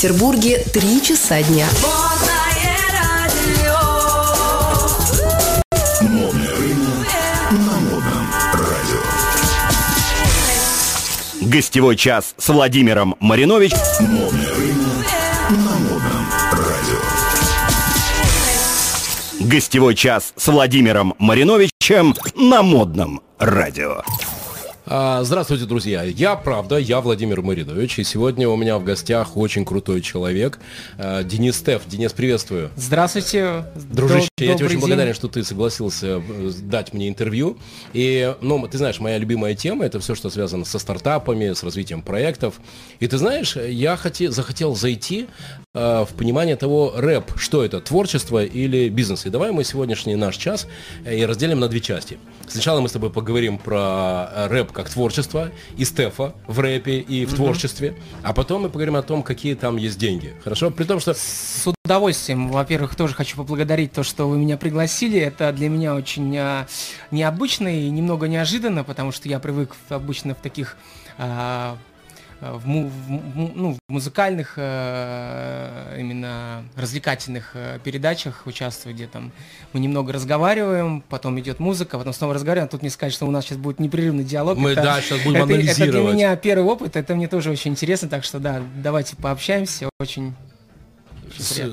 Петербурге 3 часа дня. Гостевой час с Владимиром Маринович. На модном радио. Гостевой час с Владимиром Мариновичем на модном радио. А, Здравствуйте, друзья. Я, правда, я Владимир Маридович, и сегодня у меня в гостях очень крутой человек, а, Денис Стеф. Денис, приветствую. Здравствуйте. Дружище, Доб- я тебе очень день. благодарен, что ты согласился э, дать мне интервью. И, ну, ты знаешь, моя любимая тема это все, что связано со стартапами, с развитием проектов. И ты знаешь, я хоте- захотел зайти в понимание того, рэп, что это, творчество или бизнес. И давай мы сегодняшний наш час э, и разделим на две части. Сначала мы с тобой поговорим про э, рэп как творчество и Стефа в рэпе и в творчестве, а потом мы поговорим о том, какие там есть деньги. Хорошо? При том, что С удовольствием. Во-первых, тоже хочу поблагодарить то, что вы меня пригласили. Это для меня очень а, необычно и немного неожиданно, потому что я привык обычно в таких а, в, му- в ну, в музыкальных э, именно развлекательных э, передачах участвую, где там мы немного разговариваем, потом идет музыка, потом снова разговариваем. А тут мне сказать, что у нас сейчас будет непрерывный диалог. Мы, Это- да, сейчас будем это, это для анализировать. меня первый опыт, это мне тоже очень интересно, так что да, давайте пообщаемся, очень.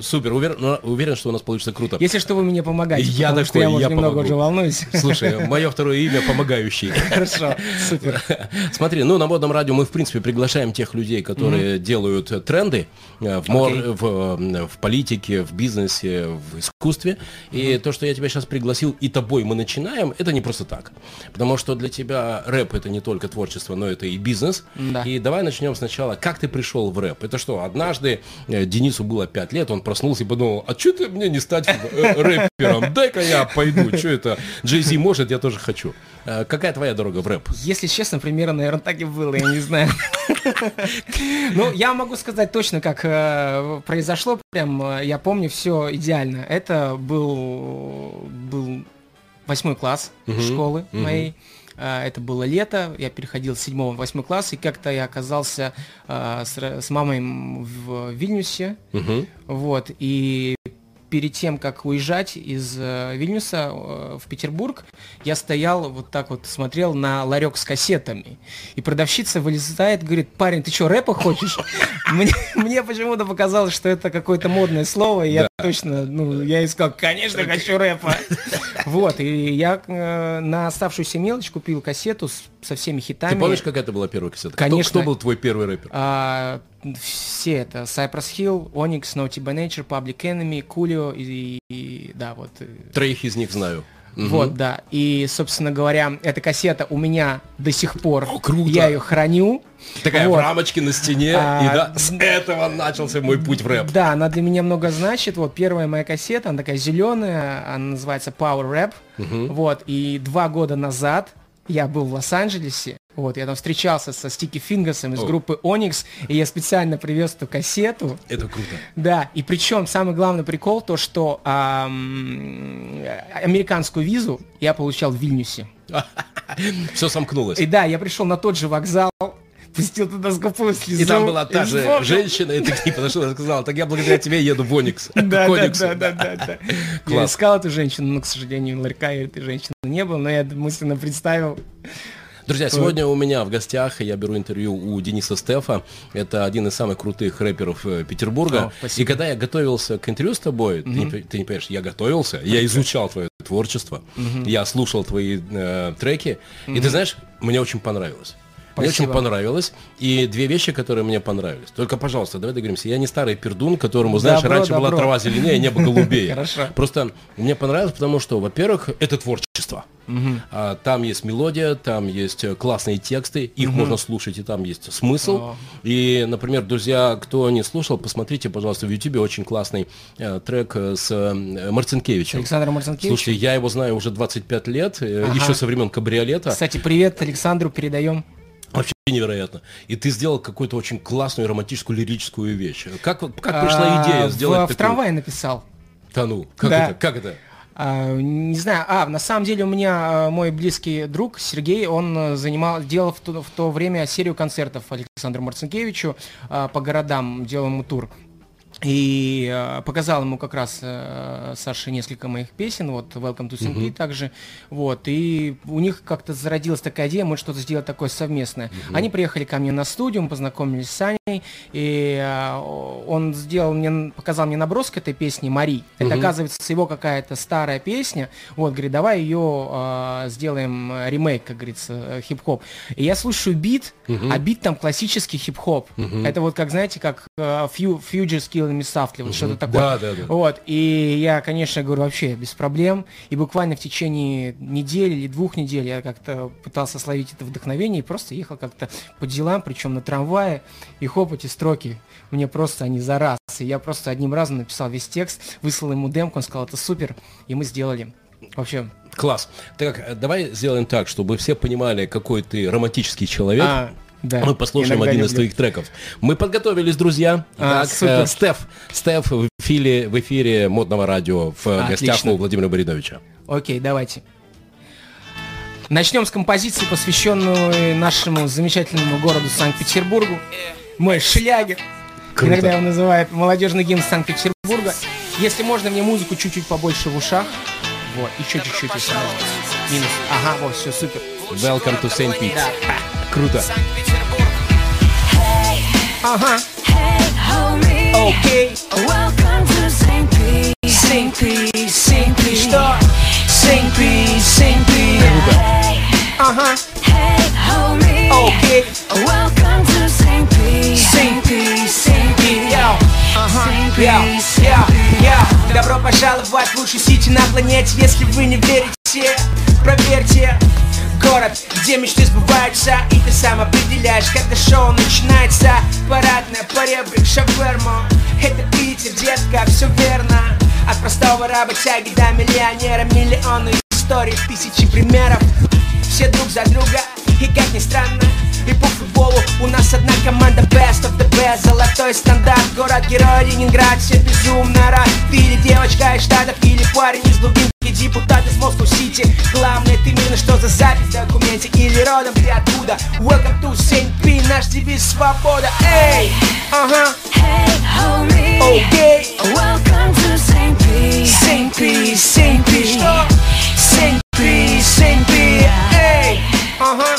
Супер, уверен, уверен, что у нас получится круто. Если что, вы мне помогаете, Я потому что такой, я, может, я немного помогу. уже волнуюсь. Слушай, мое второе имя помогающий. Хорошо, супер. Смотри, ну на модном радио мы в принципе приглашаем тех людей, которые делают э, тренды э, в, мор- в, э, в политике, в бизнесе, в искусстве. И то, что я тебя сейчас пригласил и тобой мы начинаем, это не просто так. Потому что для тебя рэп это не только творчество, но это и бизнес. И давай начнем сначала. Как ты пришел в рэп? Это что, однажды Денису было 5 лет, он проснулся и подумал, а что ты мне не стать э, рэпером? Дай-ка я пойду. Что это? Джей Зи может, я тоже хочу. Э, Какая твоя дорога в рэп? Если честно, примерно, наверное, так и было, я не знаю. Ну, я могу сказать точно, как э, произошло, прям, я помню все идеально. Это был, был восьмой класс школы моей. Э, Это было лето, я переходил с седьмого в восьмой класс, и как-то я оказался э, с, с мамой в Вильнюсе, Мгм. вот, и перед тем, как уезжать из э, Вильнюса э, в Петербург, я стоял вот так вот, смотрел на ларек с кассетами. И продавщица вылезает, говорит, парень, ты что, рэпа хочешь? Мне, мне почему-то показалось, что это какое-то модное слово, и я точно, ну, я ей сказал, конечно, хочу рэпа. Вот, и я э, на оставшуюся мелочь купил кассету со всеми хитами. Ты помнишь, какая это была первая кассета? Кто- Конечно. Кто, был твой первый рэпер? Все это Cypress Hill, Onyx, Naughty by Nature, Public Enemy, Coolio и, и- да, вот. э, Троих из них знаю. Мгм. Вот, да. И, собственно говоря, эта кассета у меня до сих пор. О, круто. Я ее храню. Такая Вот. в рамочке на стене, А, и да, с этого начался мой путь в рэп. Да, она для меня много значит. Вот первая моя кассета, она такая зеленая, она называется Power Rap. Вот, и два года назад я был в Лос-Анджелесе. Вот, я там встречался со Стики Фингасом из О. группы Onyx, и я специально привез эту кассету. Это круто. Да, и причем самый главный прикол то, что ам, американскую визу я получал в Вильнюсе. Все сомкнулось. И да, я пришел на тот же вокзал, пустил туда скупую слезу. И там была та же вспомнил. женщина, и ты к ней подошел и сказал, так я благодаря тебе еду в Оникс. Да, да, Ониксу». да, да, да. Я искал эту женщину, но, к сожалению, ларька этой женщины не было, но я мысленно представил. Друзья, сегодня у меня в гостях, я беру интервью у Дениса Стефа. Это один из самых крутых рэперов э, Петербурга. О, и когда я готовился к интервью с тобой, ты, не, ты не понимаешь, я готовился, я изучал твое творчество, я слушал твои э, треки, и ты знаешь, мне очень понравилось. Мне очень Спасибо. понравилось. И две вещи, которые мне понравились. Только, пожалуйста, давай договоримся. Я не старый пердун, которому, знаешь, Добро, раньше была добро. трава зеленее, небо голубее. Хорошо. Просто мне понравилось, потому что, во-первых, это творчество. А, там есть мелодия, там есть э, классные тексты, их можно слушать, и там есть смысл. О. И, например, друзья, кто не слушал, посмотрите, пожалуйста, в Ютубе очень классный э, трек э, с э, Марцинкевичем. Александр Марцинкевич. Слушайте, я его знаю уже 25 лет, э, Ага. еще со времен кабриолета. Кстати, привет Александру передаем. Вообще невероятно. И ты сделал какую-то очень классную романтическую лирическую вещь. Как, как пришла А, идея в- сделать В, такую- трамвае написал. Да ну, как Да. это? Как это? А, не знаю, а, на самом деле у меня а, мой близкий друг Сергей, он э, занимал, делал в то, в то время серию концертов Александру Марцинкевичу а, по городам, делал ему тур. И э, показал ему как раз э, Саше несколько моих песен, вот Welcome to St. Pete также, вот, и у них как-то зародилась такая идея, может что-то сделать такое совместное. Они приехали ко мне на студию, мы познакомились с Саней, и э, он сделал мне, показал мне набросок этой песни «Мари». Это, оказывается, его какая-то старая песня, вот, говорит, давай ее э, сделаем э, ремейк, как говорится, э, хип-хоп. И я слушаю бит, а бит там классический хип-хоп. Это вот как, знаете, как э, Few- Future Me Softly, вот что-то такое. Да, да, да. Вот, и я, конечно, говорю, вообще без проблем. И буквально в течение недели или двух недель я как-то пытался словить это вдохновение и просто ехал как-то по делам, причем на трамвае. И хоп, эти строки, мне просто они за раз. И я просто одним разом написал весь текст, выслал ему демку, он сказал, это супер, и мы сделали. Вообще, Класс. Так, давай сделаем так, чтобы все понимали, какой ты романтический человек. а, да. Мы послушаем иногда один из твоих треков. Мы подготовились, друзья. А, Так, супер. э, Стеф, Стеф в эфире, в эфире модного радио в э, гостях Отлично. у Владимира Бориновича. Окей, давайте. Начнем с композиции, посвященную нашему замечательному городу Санкт-Петербургу. Мой шлягер. Круто. Иногда его называют молодежный гимн Санкт-Петербурга. Если можно, мне музыку чуть-чуть побольше в ушах. Вот, еще чуть-чуть, если можно. Минус. Ага, вот, все, супер. Welcome to St. Pete. Круто. Ага, Hey, homie, окей. welcome to St. Pete. St. Pete, St. Pete, что? Hey, Ага, окей. Ага, Pete, йоу, йоу. Добро пожаловать в лучший сити на планете Если вы не верите, проверьте Город, где мечты сбываются И ты сам определяешь, когда шоу начинается. Парадная, поребрик, шаверма Это Питер, детка, все верно. От простого работяги до миллионера Миллионы историй, тысячи примеров. Все друг за друга, и как ни странно и по футболу у нас одна команда Best of the best. Золотой стандарт, город-герой Ленинград Все безумно рад. Ты или девочка из Штатов Или парень из глубинки Депутат из Москву-Сити Главное ты именно что за запись в документе Или родом ты оттуда Welcome to St. P Наш девиз свобода Эй, ага, Hey, homie, окей welcome to St. Pete. St. P, St. P Что? St. P, St. P Эй, ага,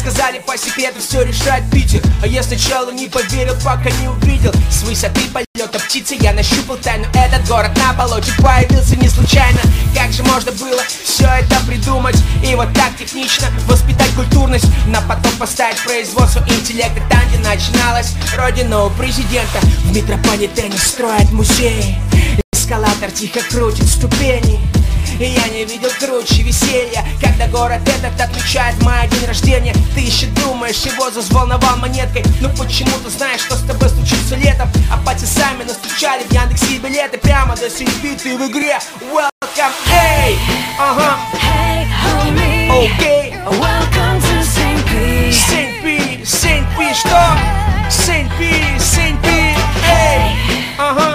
сказали по секрету все решать Питер. А я сначала не поверил, пока не увидел. С высоты полета птицы я нащупал тайну. Этот город на болоте появился не случайно. Как же можно было все это придумать? И вот так технично воспитать культурность. На потом поставить производство интеллекта. Там, где начиналась родина у президента. В метрополитене строят музей. Эскалатор тихо крутит ступени и я не видел круче веселья. Когда город этот отмечает мой день рождения Ты еще думаешь, его взволновал монеткой. Ну почему ты знаешь, что с тобой случится летом? А пальцы сами настучали в Яндексе билеты Прямо до ты в игре. Welcome, эй, ага, Hey, homie, окей welcome to St. Pete. Синь Пи, Синь Пи, что? Синь Пи, Синь Пи, эй, ага,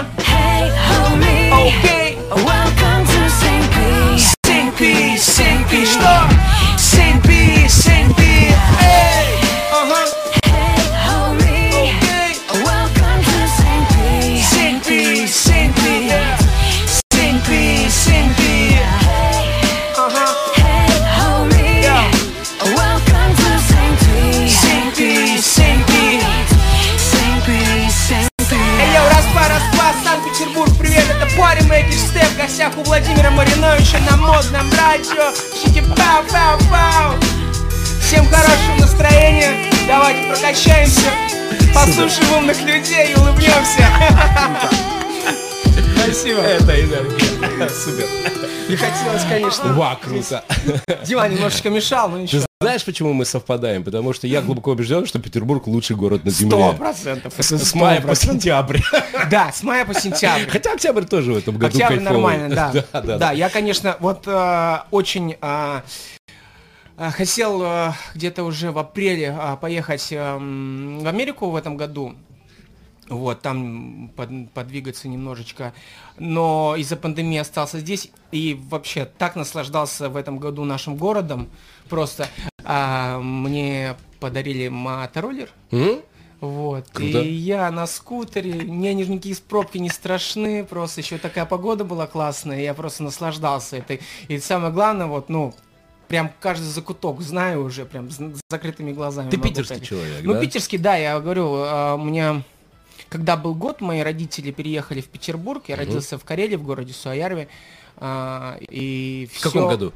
модном радио. Шики пау пау пау Всем хорошего настроения, давайте прокачаемся, послушаем умных людей и улыбнемся. Спасибо. Это энергия. Супер. Не хотелось, конечно. Ва, круто. Дима немножечко мешал, но Ты ничего. знаешь, почему мы совпадаем? Потому что я глубоко убежден, что Петербург лучший город на Сто земле. процентов. С, сто мая по сентябрь. Да, с мая по сентябрь. Хотя октябрь тоже в этом году Октябрь кайфовый. нормально, да. да, да, Да, я, конечно, вот э, очень... э, А, Хотел э, где-то уже в апреле поехать эм, в Америку в этом году. Вот, там под- подвигаться немножечко. Но из-за пандемии остался здесь. И вообще так наслаждался в этом году нашим городом. Просто а, мне подарили мотороллер. М? Вот. Круто. И я на скутере, мне ни- никакие пробки не страшны, просто еще такая погода была классная, я просто наслаждался этой. И самое главное, вот, ну, прям каждый закуток знаю уже, прям с закрытыми глазами. Ты питерский так. человек, Ну, да? питерский, да, я говорю, а, у меня, когда был год, мои родители переехали в Петербург, я родился в Карелии, в городе Суоярве, а, и В каком году?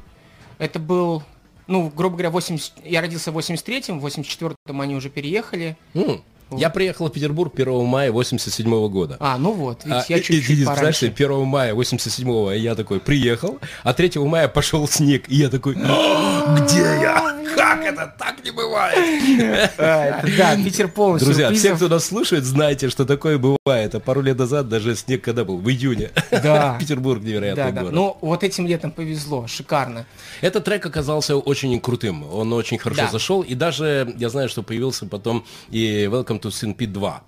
это был, ну, грубо говоря, 80... я родился в 83-м, в 84-м они уже переехали. М. Я приехал в Петербург 1 мая 87 года. А, ну вот, видите, А, я и- и- чуть-чуть и, знаешь, пораньше. 1 мая 87 я такой приехал, а 3 мая пошел снег, и я такой, «А, где я? Как это? Так не бывает. Да, Питер полный Друзья, все, кто нас слушает, знайте, что такое бывает. А пару лет назад даже снег когда был? В июне. Да. Петербург невероятный Да, да. город. Ну, вот этим летом повезло, шикарно. Этот трек оказался очень крутым, он очень хорошо зашел, и даже я знаю, что появился потом и Welcome to Sin Pete 2.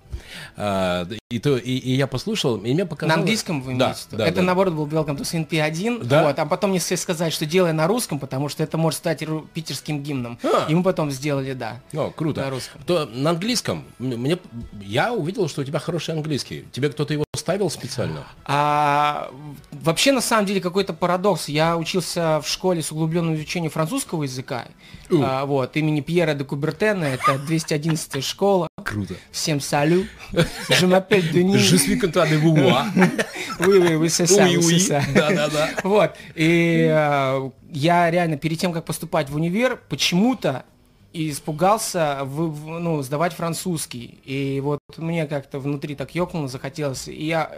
А, и, то, и, и я послушал, и мне На показалось... английском вы Да, виду? да, Это да. наоборот был Welcome to Sin P1, Да? вот, а потом мне все сказать, что делай на русском, потому что это может стать питерским гимном. А. И мы потом сделали, да. О, круто. На русском. То на английском, мне, я увидел, что у тебя хороший английский. Тебе кто-то его ставил специально? А, вообще, на самом деле, какой-то парадокс. Я учился в школе с углубленным изучением французского языка. А, вот, имени Пьера де Кубертена. Это 211 школа. Круто. Всем салю. Je m'appelle Denis. Je suis content de vous voir. Oui, oui, oui, c'est ça, Oui, oui, oui. c'est ça. Да-да-да. Вот. И э, я реально перед тем, как поступать в универ, почему-то испугался в- в- ну, сдавать французский. И вот мне как-то внутри так ёкнуло, захотелось. И я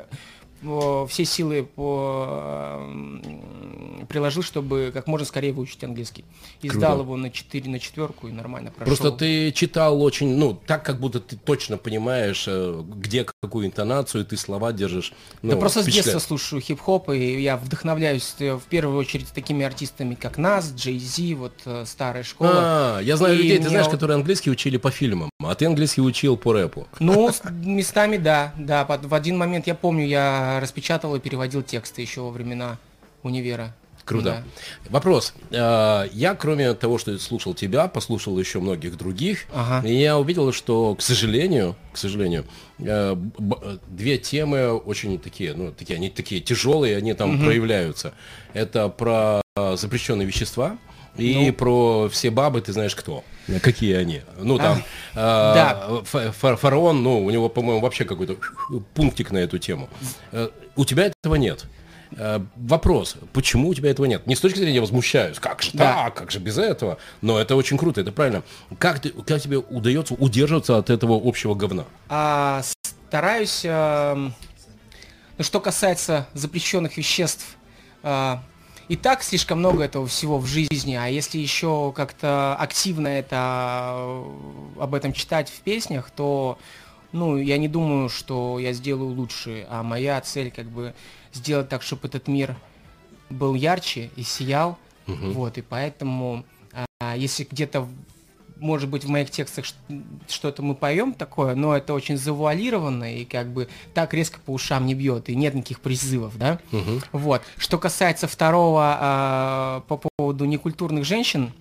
все силы по, м, приложил, чтобы как можно скорее выучить английский. И Круто. сдал его на 4 на четверку и нормально прошел. Просто ты читал очень, ну, так, как будто ты точно понимаешь, э, где какую интонацию, ты слова держишь. Ну, да просто с детства слушаю хип-хоп, и я вдохновляюсь э, в первую очередь такими артистами, как Нас, Джей Зи, вот э, старая школа. А, я знаю И людей, ты знаешь, вот- которые английский учили по фильмам, а ты английский учил по рэпу. Ну, местами да, да. В один момент, я помню, я распечатал и переводил тексты еще во времена универа. Круто. Да. Вопрос. Э, Я, кроме того, что слушал тебя, послушал еще многих других, Ага. и я увидел, что, к сожалению, к сожалению, э, э, две темы очень такие, ну, такие, они такие тяжелые, они там проявляются. Это про запрещенные вещества и Ну. про все бабы, ты знаешь кто. Какие они? Ну, там, э, да. фа- фа- фараон, ну, у него, по-моему, вообще какой-то пунктик на эту тему. Э, У тебя этого нет. Э, Вопрос, почему у тебя этого нет? Не с точки зрения возмущаюсь, как же Да. так, как же без этого? Но это очень круто, это правильно. Как, ты, как тебе удается удерживаться от этого общего говна? А, стараюсь, эм, ну, что касается запрещенных веществ, а, и так слишком много этого всего в жизни, а если еще как-то активно это э, об этом читать в песнях, то, ну, я не думаю, что я сделаю лучше, а моя цель как бы сделать так, чтобы этот мир был ярче и сиял, вот, и поэтому, а, если где-то может быть, в моих текстах что-то мы поем такое, но это очень завуалировано и как бы так резко по ушам не бьет, и нет никаких призывов, да? Вот. Что касается второго а, по поводу некультурных женщин,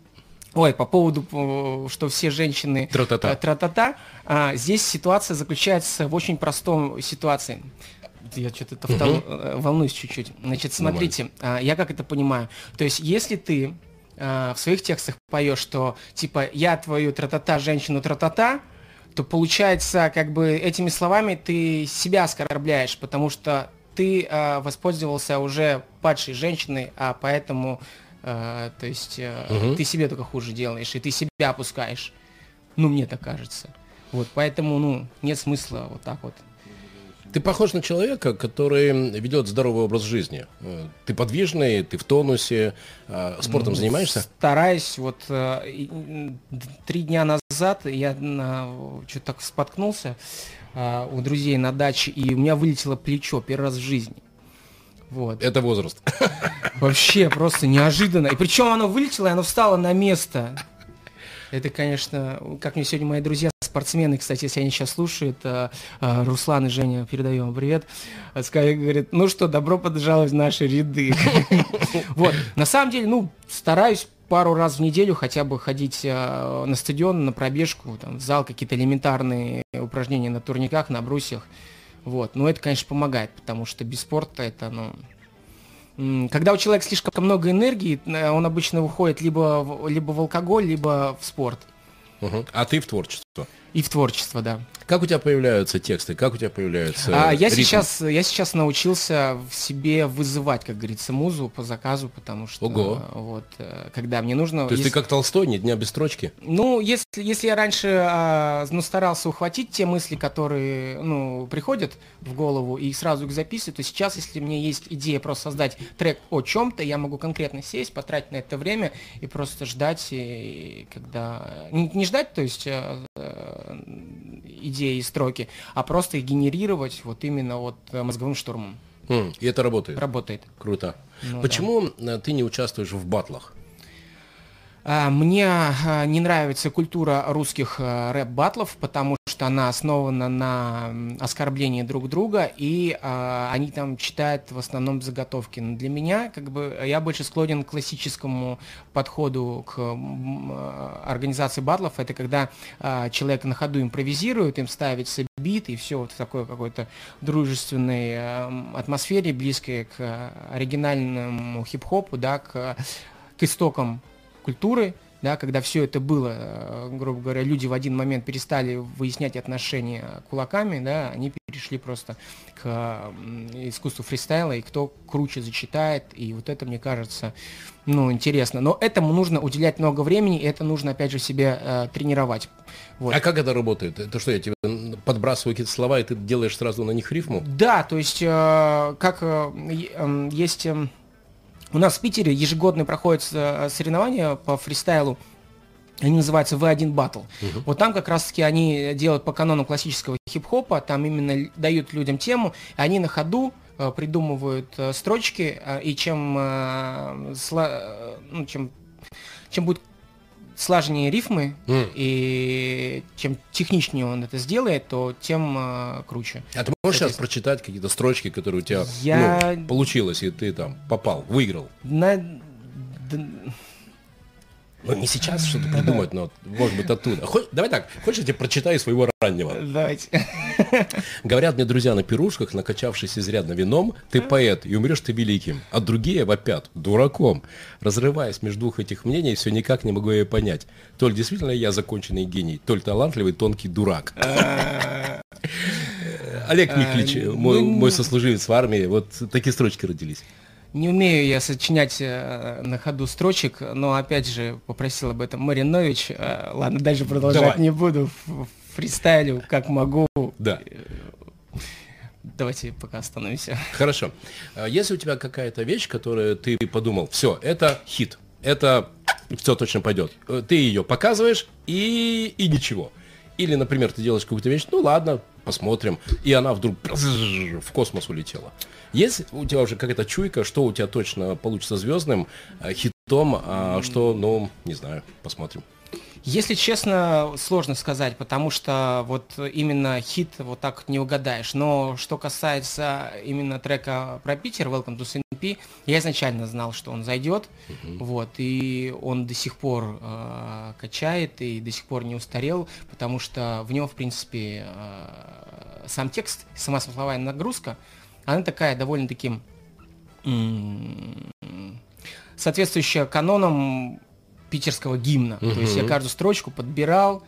Ой, по поводу, э, что все женщины Тра-та-та. э, тра-та-та, а, здесь ситуация заключается в очень простом ситуации. Я что-то тавтол- э, волнуюсь чуть-чуть. Значит, смотрите, а, я как это понимаю. То есть, если ты а, в своих текстах поешь, что типа я твою тра-та-та, женщину тра-та-та, то получается, как бы этими словами ты себя оскорбляешь, потому что ты а, воспользовался уже падшей женщиной, а поэтому, а, то есть, а, ты себе только хуже делаешь, и ты себя опускаешь. Ну, мне так кажется. Вот, поэтому, ну, нет смысла вот так вот. Ты похож на человека, который ведет здоровый образ жизни. Э, Ты подвижный, ты в тонусе, э, спортом занимаешься? Стараюсь, вот э, три дня назад я что-то так споткнулся а, у друзей на даче, и у меня вылетело плечо первый раз в жизни. Вот. Это возраст. Вообще просто неожиданно. И причем оно вылетело, и оно встало на место. Это, конечно, как мне сегодня мои друзья, спортсмены, кстати, если они сейчас слушают, э, э, Руслан и Женя, передаю вам привет, сказали, говорит, ну что, добро пожаловать в наши ряды. Вот, на самом деле, ну, стараюсь пару раз в неделю хотя бы ходить э, на стадион, на пробежку, там, в зал, какие-то элементарные упражнения на турниках, на брусьях. Вот, но это, конечно, помогает, потому что без спорта это, ну, Когда у человека слишком много энергии, э, он обычно уходит либо либо в алкоголь, либо в спорт. Мгм. А ты в творчество. И в творчество, да. Как у тебя появляются тексты? Как у тебя появляются А, я, ритмы? сейчас, я сейчас научился в себе вызывать, как говорится, музу по заказу, потому что Ого. вот, э, когда мне нужно... То есть если- ты как Толстой, ни дня без строчки? Ну, если, если я раньше а, ну, старался ухватить те мысли, которые ну, приходят в голову и сразу их записывать, то сейчас, если меня есть идея просто создать трек о чем-то, я могу конкретно сесть, потратить на это время и просто ждать, и когда... Не, не ждать, то есть э, идеи и строки, а просто их генерировать вот именно вот э, мозговым штурмом. М, И это работает. Работает. Круто. Ну Почему э, ты не участвуешь в батлах? А, Мне а, не нравится культура русских а, рэп-батлов, потому что она основана на оскорблении друг друга, и а, они там читают в основном заготовки. Но для меня, как бы, я больше склонен к классическому подходу к а, организации батлов. Это когда а, человек на ходу импровизирует, им ставится бит, и все вот в такой какой-то дружественной м, атмосфере, близкой к оригинальному хип-хопу, да, к, к истокам культуры, да, когда все это было, э, грубо говоря, люди в один момент перестали выяснять отношения кулаками, да, они перешли просто к искусству фристайла, и кто круче зачитает, и вот это, мне кажется, ну, интересно. Но этому нужно уделять много времени, и это нужно, опять же, себе э, тренировать. Вот. А как это работает? Это что, я тебе подбрасываю какие-то слова, и ты делаешь сразу на них рифму? Да, то есть, э, как э, эм, есть... эм, у нас в Питере ежегодно проходят э, соревнования по фристайлу. Они называются V1 Battle. Вот там как раз-таки они делают по канону классического хип-хопа, там именно дают людям тему, и они на ходу э, придумывают э, строчки, э, и чем, э, сла- э, ну, чем, чем будет слаженнее рифмы, М. и чем техничнее он это сделает, то тем э, круче. А ты можешь сейчас прочитать какие-то строчки, которые у тебя Я- ну, получилось, и ты там попал, выиграл? На... Ну, не сейчас что-то придумать, но, может быть, оттуда. Хо- Давай так, хочешь, я тебе прочитаю своего раннего? Давайте. Говорят мне друзья на пирушках, накачавшись изрядно вином, ты поэт, и умрешь ты великим. А другие вопят, дураком. Разрываясь между двух этих мнений, все никак не могу ее понять. То ли действительно я законченный гений, то ли талантливый тонкий дурак. Олег Михлич, мой, ну, мой сослуживец в армии, вот такие строчки родились. Не умею я сочинять э, на ходу строчек, но опять же попросил об этом Маринович. Э, ладно, дальше продолжать Давай. не буду. Фристайлю, как могу. Да. Давайте пока остановимся. Хорошо. А Если у тебя какая-то вещь, которую ты подумал, все, это хит, это все точно пойдет. Э, Ты ее показываешь и, и ничего. Или, например, ты делаешь какую-то вещь, ну ладно, посмотрим, и она вдруг в космос улетела. Есть у тебя уже какая-то чуйка, что у тебя точно получится звездным э, хитом, а что, ну, не знаю, посмотрим. Если честно, сложно сказать, потому что вот именно хит вот так не угадаешь. Но что касается именно трека про Питер, Welcome to SNP, я изначально знал, что он зайдет, вот, и он до сих пор э, качает и до сих пор не устарел, потому что в нем, в принципе, э, сам текст, сама смысловая нагрузка, она такая довольно-таки соответствующая канонам питерского гимна. То есть я каждую строчку подбирал,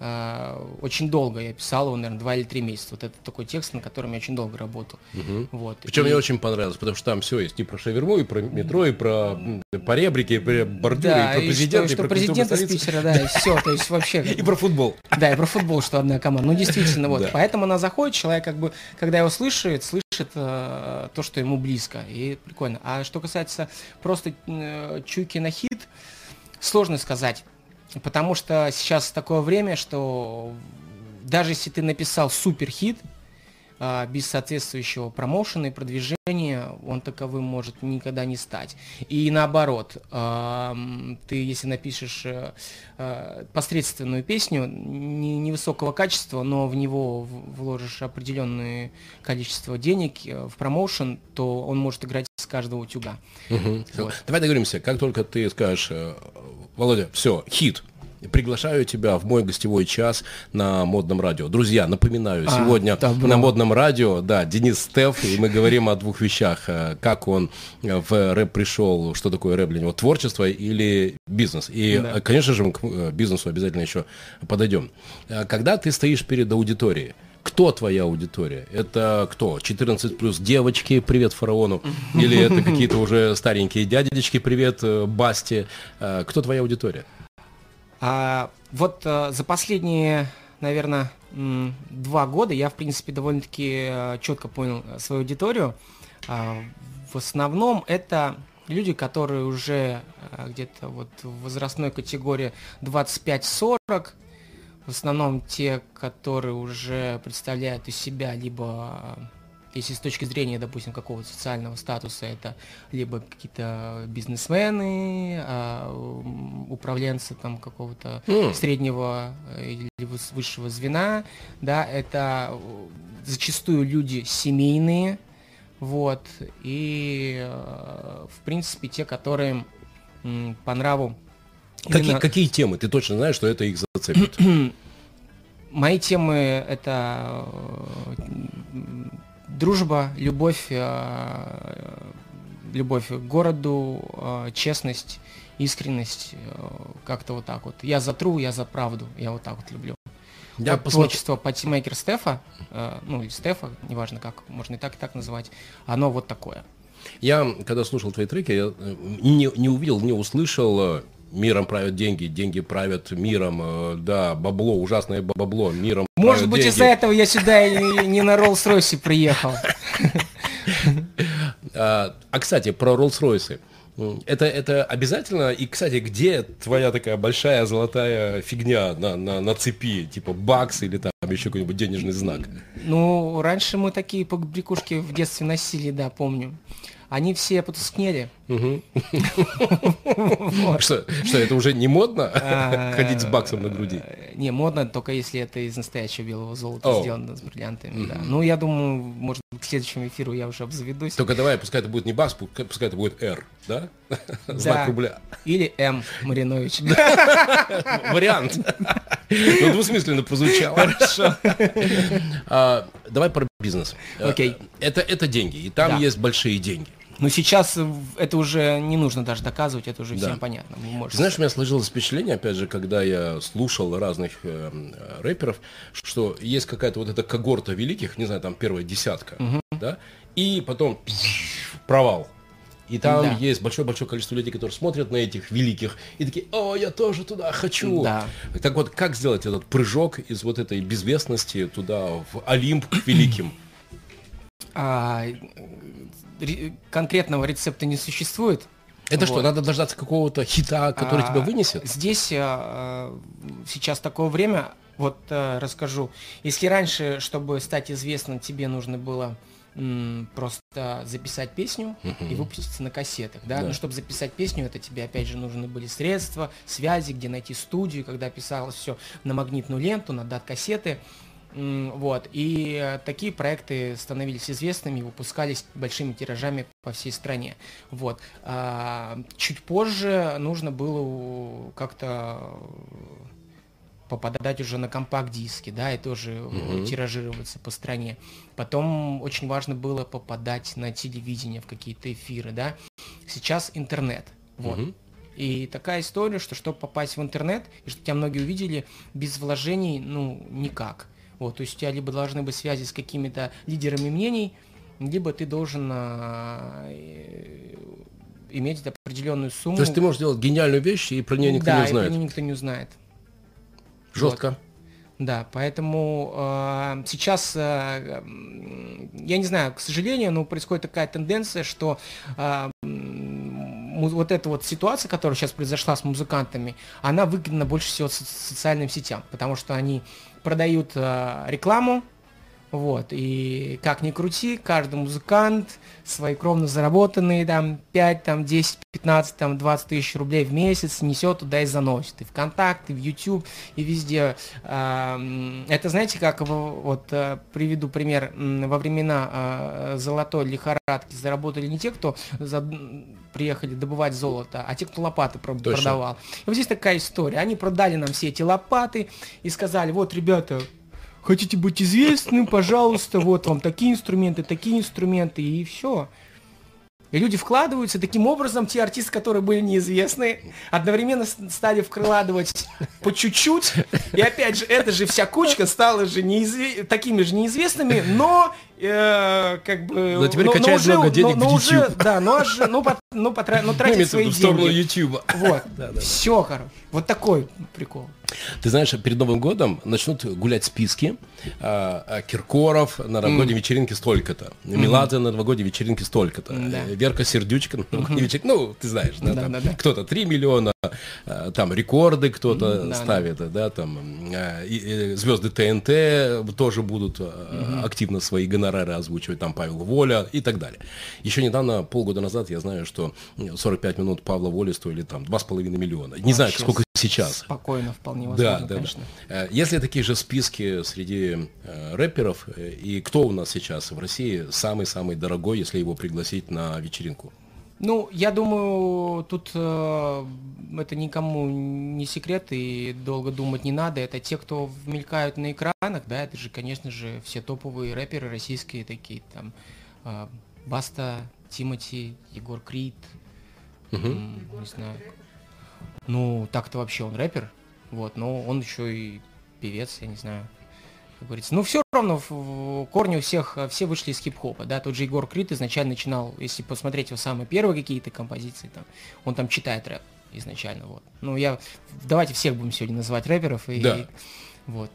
э, очень долго я писал его, наверное, два или три месяца. Вот это такой текст, на котором я очень долго работал. Вот. Причем И- мне очень понравилось, потому что там все есть. И про шаверму, и про метро, и про поребрики, и про бордюры, Да, и про и президента, что, и что про президент из. Питера, да, и все, то есть вообще... И про футбол. Да, и про футбол, что одна команда. Ну, действительно, вот. Поэтому она заходит, человек как бы, когда его слышит, слышит э, то, что ему близко. И прикольно. А что касается просто э, чуйки на хит, сложно сказать. Потому что сейчас такое время, что даже если ты написал супер хит, а, без соответствующего промоушена и продвижения он таковым может никогда не стать. И наоборот, а, ты если напишешь э, э, посредственную песню не- невысокого качества, но в него вложишь определенное количество денег э, в промоушен, то он может играть с каждого утюга. Мгм. Вот. Давай договоримся, как только ты скажешь, э, Володя, все, хит, приглашаю тебя в мой гостевой час на модном радио. Друзья, напоминаю, А, сегодня добро. на модном радио, да, Денис Стеф, и мы говорим о двух вещах. э, Как он э, в рэп пришел, что такое рэп для него, творчество или бизнес. И, Да. конечно же, мы к бизнесу обязательно еще подойдем. Когда ты стоишь перед аудиторией, кто твоя аудитория? Это кто? 14 плюс девочки, привет фараону? Или это какие-то уже старенькие дядечки, привет э, Басте? Э, Кто твоя аудитория? А, вот э, за последние, наверное, два года я, в принципе, довольно-таки четко понял свою аудиторию. А, в основном это люди, которые уже где-то вот в возрастной категории 25-40. В основном те, которые уже представляют из себя либо э, если с точки зрения, допустим, какого-то социального статуса, это либо какие-то бизнесмены, а, управленцы там какого-то М. среднего э, или выс- высшего звена, да, это э, зачастую люди семейные, вот, и, в принципе, те, которые по нраву Какие, именно- какие темы? Ты точно знаешь, что это их зацепит? Мои темы это дружба, любовь, э, любовь к городу, э, честность, искренность, э, как-то вот так вот. Я за тру, я за правду, я вот так вот люблю. Я Вот посмотрю. творчество патимейкер Стефа, ну или Стефа, неважно как, можно и так, и так называть, оно вот такое. Я, когда слушал твои треки, я не, не увидел, не услышал «Миром правят деньги, деньги правят миром», э, да, бабло, ужасное бабло, миром Может быть, из-за этого я сюда и не на Роллс-Ройсе приехал. А, а, кстати, про Роллс-Ройсы. Это, это обязательно? И, кстати, где твоя такая большая золотая фигня на, на, на цепи? Типа бакс или там еще какой-нибудь денежный знак? Ну, раньше мы такие побрякушки в детстве носили, да, помню. Они все потускнели. Что, это уже не модно А, ходить с баксом на груди? э, Не, модно только если это из настоящего белого золота сделано с бриллиантами. Ну, я думаю, может, к следующему эфиру я уже обзаведусь. Только давай, пускай это будет не бакс, пу- пускай это будет R, да? Знак рубля. Или М. Маринович. Вариант. Ну, двусмысленно прозвучало. Хорошо. Давай про бизнес. Э, Окей. Это, деньги, и там есть большие деньги. Но сейчас э, это уже не нужно даже доказывать, это уже Да. всем понятно. Знаешь, у меня сложилось впечатление, опять же, когда я слушал разных э, э, рэперов, что есть какая-то вот эта когорта великих, не знаю, там первая десятка, да, и потом провал. И там Да. есть большое-большое количество людей, которые смотрят на этих великих и такие, о, я тоже туда хочу. Да. Так вот, как сделать этот прыжок из вот этой безвестности туда, в Олимп к великим? А, конкретного рецепта не существует. Это что, Вот. надо дождаться какого-то хита, который А, тебя вынесет? Здесь а, сейчас такое время, вот а, расскажу. Если раньше, чтобы стать известным, тебе нужно было просто записать песню и выпуститься на кассетах, да? Да. Но чтобы записать песню, это тебе опять же нужны были средства, связи, где найти студию, когда писалось все на магнитную ленту, на дат-кассеты. М, Вот. И э, такие проекты становились известными выпускались большими тиражами по всей стране. Вот. А, чуть позже нужно было как-то попадать уже на компакт-диски, да, и тоже э, тиражироваться по стране. Потом очень важно было попадать на телевидение, в какие-то эфиры, да. Сейчас интернет. Вот. Мгм. И такая история, что чтобы попасть в интернет, и чтобы тебя многие увидели, без вложений, ну, никак. Вот, то есть у тебя либо должны быть связи с какими-то лидерами мнений, либо ты должен а, э, иметь определенную сумму. То есть ты можешь делать гениальную вещь, и про нее никто да, не и про узнает. неё никто не узнает. Жестко. Да, поэтому э, сейчас, э, я не знаю, к сожалению, но происходит такая тенденция, что э, вот эта вот ситуация, которая сейчас произошла с музыкантами, она выгодна больше всего со- социальным сетям, потому что они продают э, рекламу, Вот, и как ни крути, каждый музыкант свои кровно заработанные там 5, там 10, 15, там 20 тысяч рублей в месяц несет туда и заносит. И ВКонтакте, и в YouTube, и везде. Это знаете, как вот э, приведу пример. Во времена а, золотой лихорадки заработали не те, кто за- приехали добывать золото, а те, кто лопаты про- продавал. И вот здесь такая история. Они продали нам все эти лопаты и сказали, вот, ребята, хотите быть известным, пожалуйста, вот вам такие инструменты, такие инструменты, и все. И люди вкладываются, таким образом те артисты, которые были неизвестны, одновременно стали вкладывать по чуть-чуть, и опять же, эта же вся кучка стала же неизве- такими же неизвестными, но э, как бы... Но теперь но- но качает уже- много денег но- в но уже, YouTube. Да, но, аж- но, пот- но, потра- но тратит в свои в деньги. YouTube. Вот, все, короче. Вот такой прикол. Ты знаешь, перед Новым годом начнут гулять списки. а, а, Киркоров на новогодней вечеринке столько-то. Меладзе на новогодней вечеринке столько-то. Да. э, Верка Сердючка на новогодней вечеринке. Ну, ты знаешь, да, Да, да, да. кто-то 3 миллиона, там рекорды кто-то Да, да. ставит, да, там а, и- и звезды ТНТ тоже будут а, активно свои гонорары озвучивать, там Павел Воля и так далее. Еще недавно, полгода назад, я знаю, что 45 минут Павла Воли стоили там 2,5 миллиона. Не знаю, Вообще сколько сейчас. Спокойно, вполне Да, возможно, да, да. конечно. Э, Есть ли такие же списки среди э, рэперов? Э, И кто у нас сейчас в России самый-самый дорогой, если его пригласить на вечеринку? Ну, я думаю, тут э, это никому не секрет и долго думать не надо. Это те, кто мелькают на экранах, да, это же, конечно же, все топовые рэперы российские такие, там, э, Баста, Тимати, Егор Крид, м, не знаю. Ну, так-то вообще он рэпер, вот, но он еще и певец, я не знаю, как говорится. Ну, все равно корни у всех, э, все вышли из хип-хопа, да, тот же Егор Крид изначально начинал, если посмотреть его самые первые какие-то композиции, там, он там читает рэп изначально, вот. Ну, я, давайте всех будем сегодня называть рэперов, и, Да. вот.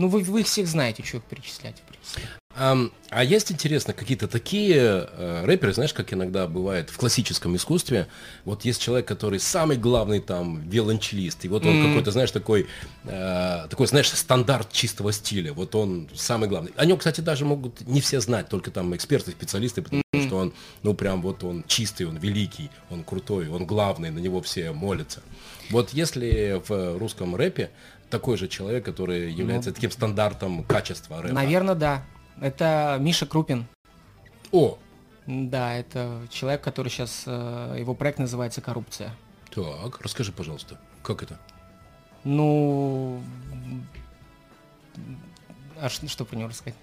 Ну, вы, вы всех знаете, что их перечислять, в принципе. Ам, А есть, интересно, какие-то такие э, рэперы, знаешь, как иногда бывает в классическом искусстве, вот есть человек, который самый главный там виолончелист, и вот он какой-то, знаешь, такой, э, такой, знаешь, стандарт чистого стиля, вот он самый главный. О нем, кстати, даже могут не все знать, только там эксперты, специалисты, потому что он, ну, прям вот он чистый, он великий, он крутой, он главный, на него все молятся. Вот если в русском рэпе такой же человек, который является таким стандартом качества рэпа. Наверное, да. Это Миша Крупин. О, Да, это человек, который сейчас, его проект называется «Коррупция». Так, расскажи, пожалуйста, как это? Ну, а ш- что про него рассказать?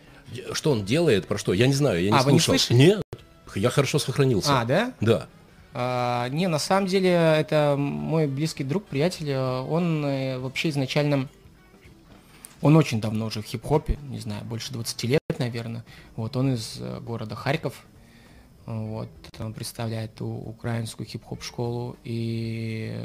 Что он делает, про что? Я не знаю, я не А, вы не слушал. слышали? Нет, я хорошо сохранился. А, да? Да. А, не, на самом деле, это мой близкий друг, приятель. э, Он э, вообще изначально... Он очень давно уже в хип-хопе, не знаю, больше 20 лет, наверное. Вот, он из э, города Харьков. Вот, он представляет украинскую хип-хоп школу. И...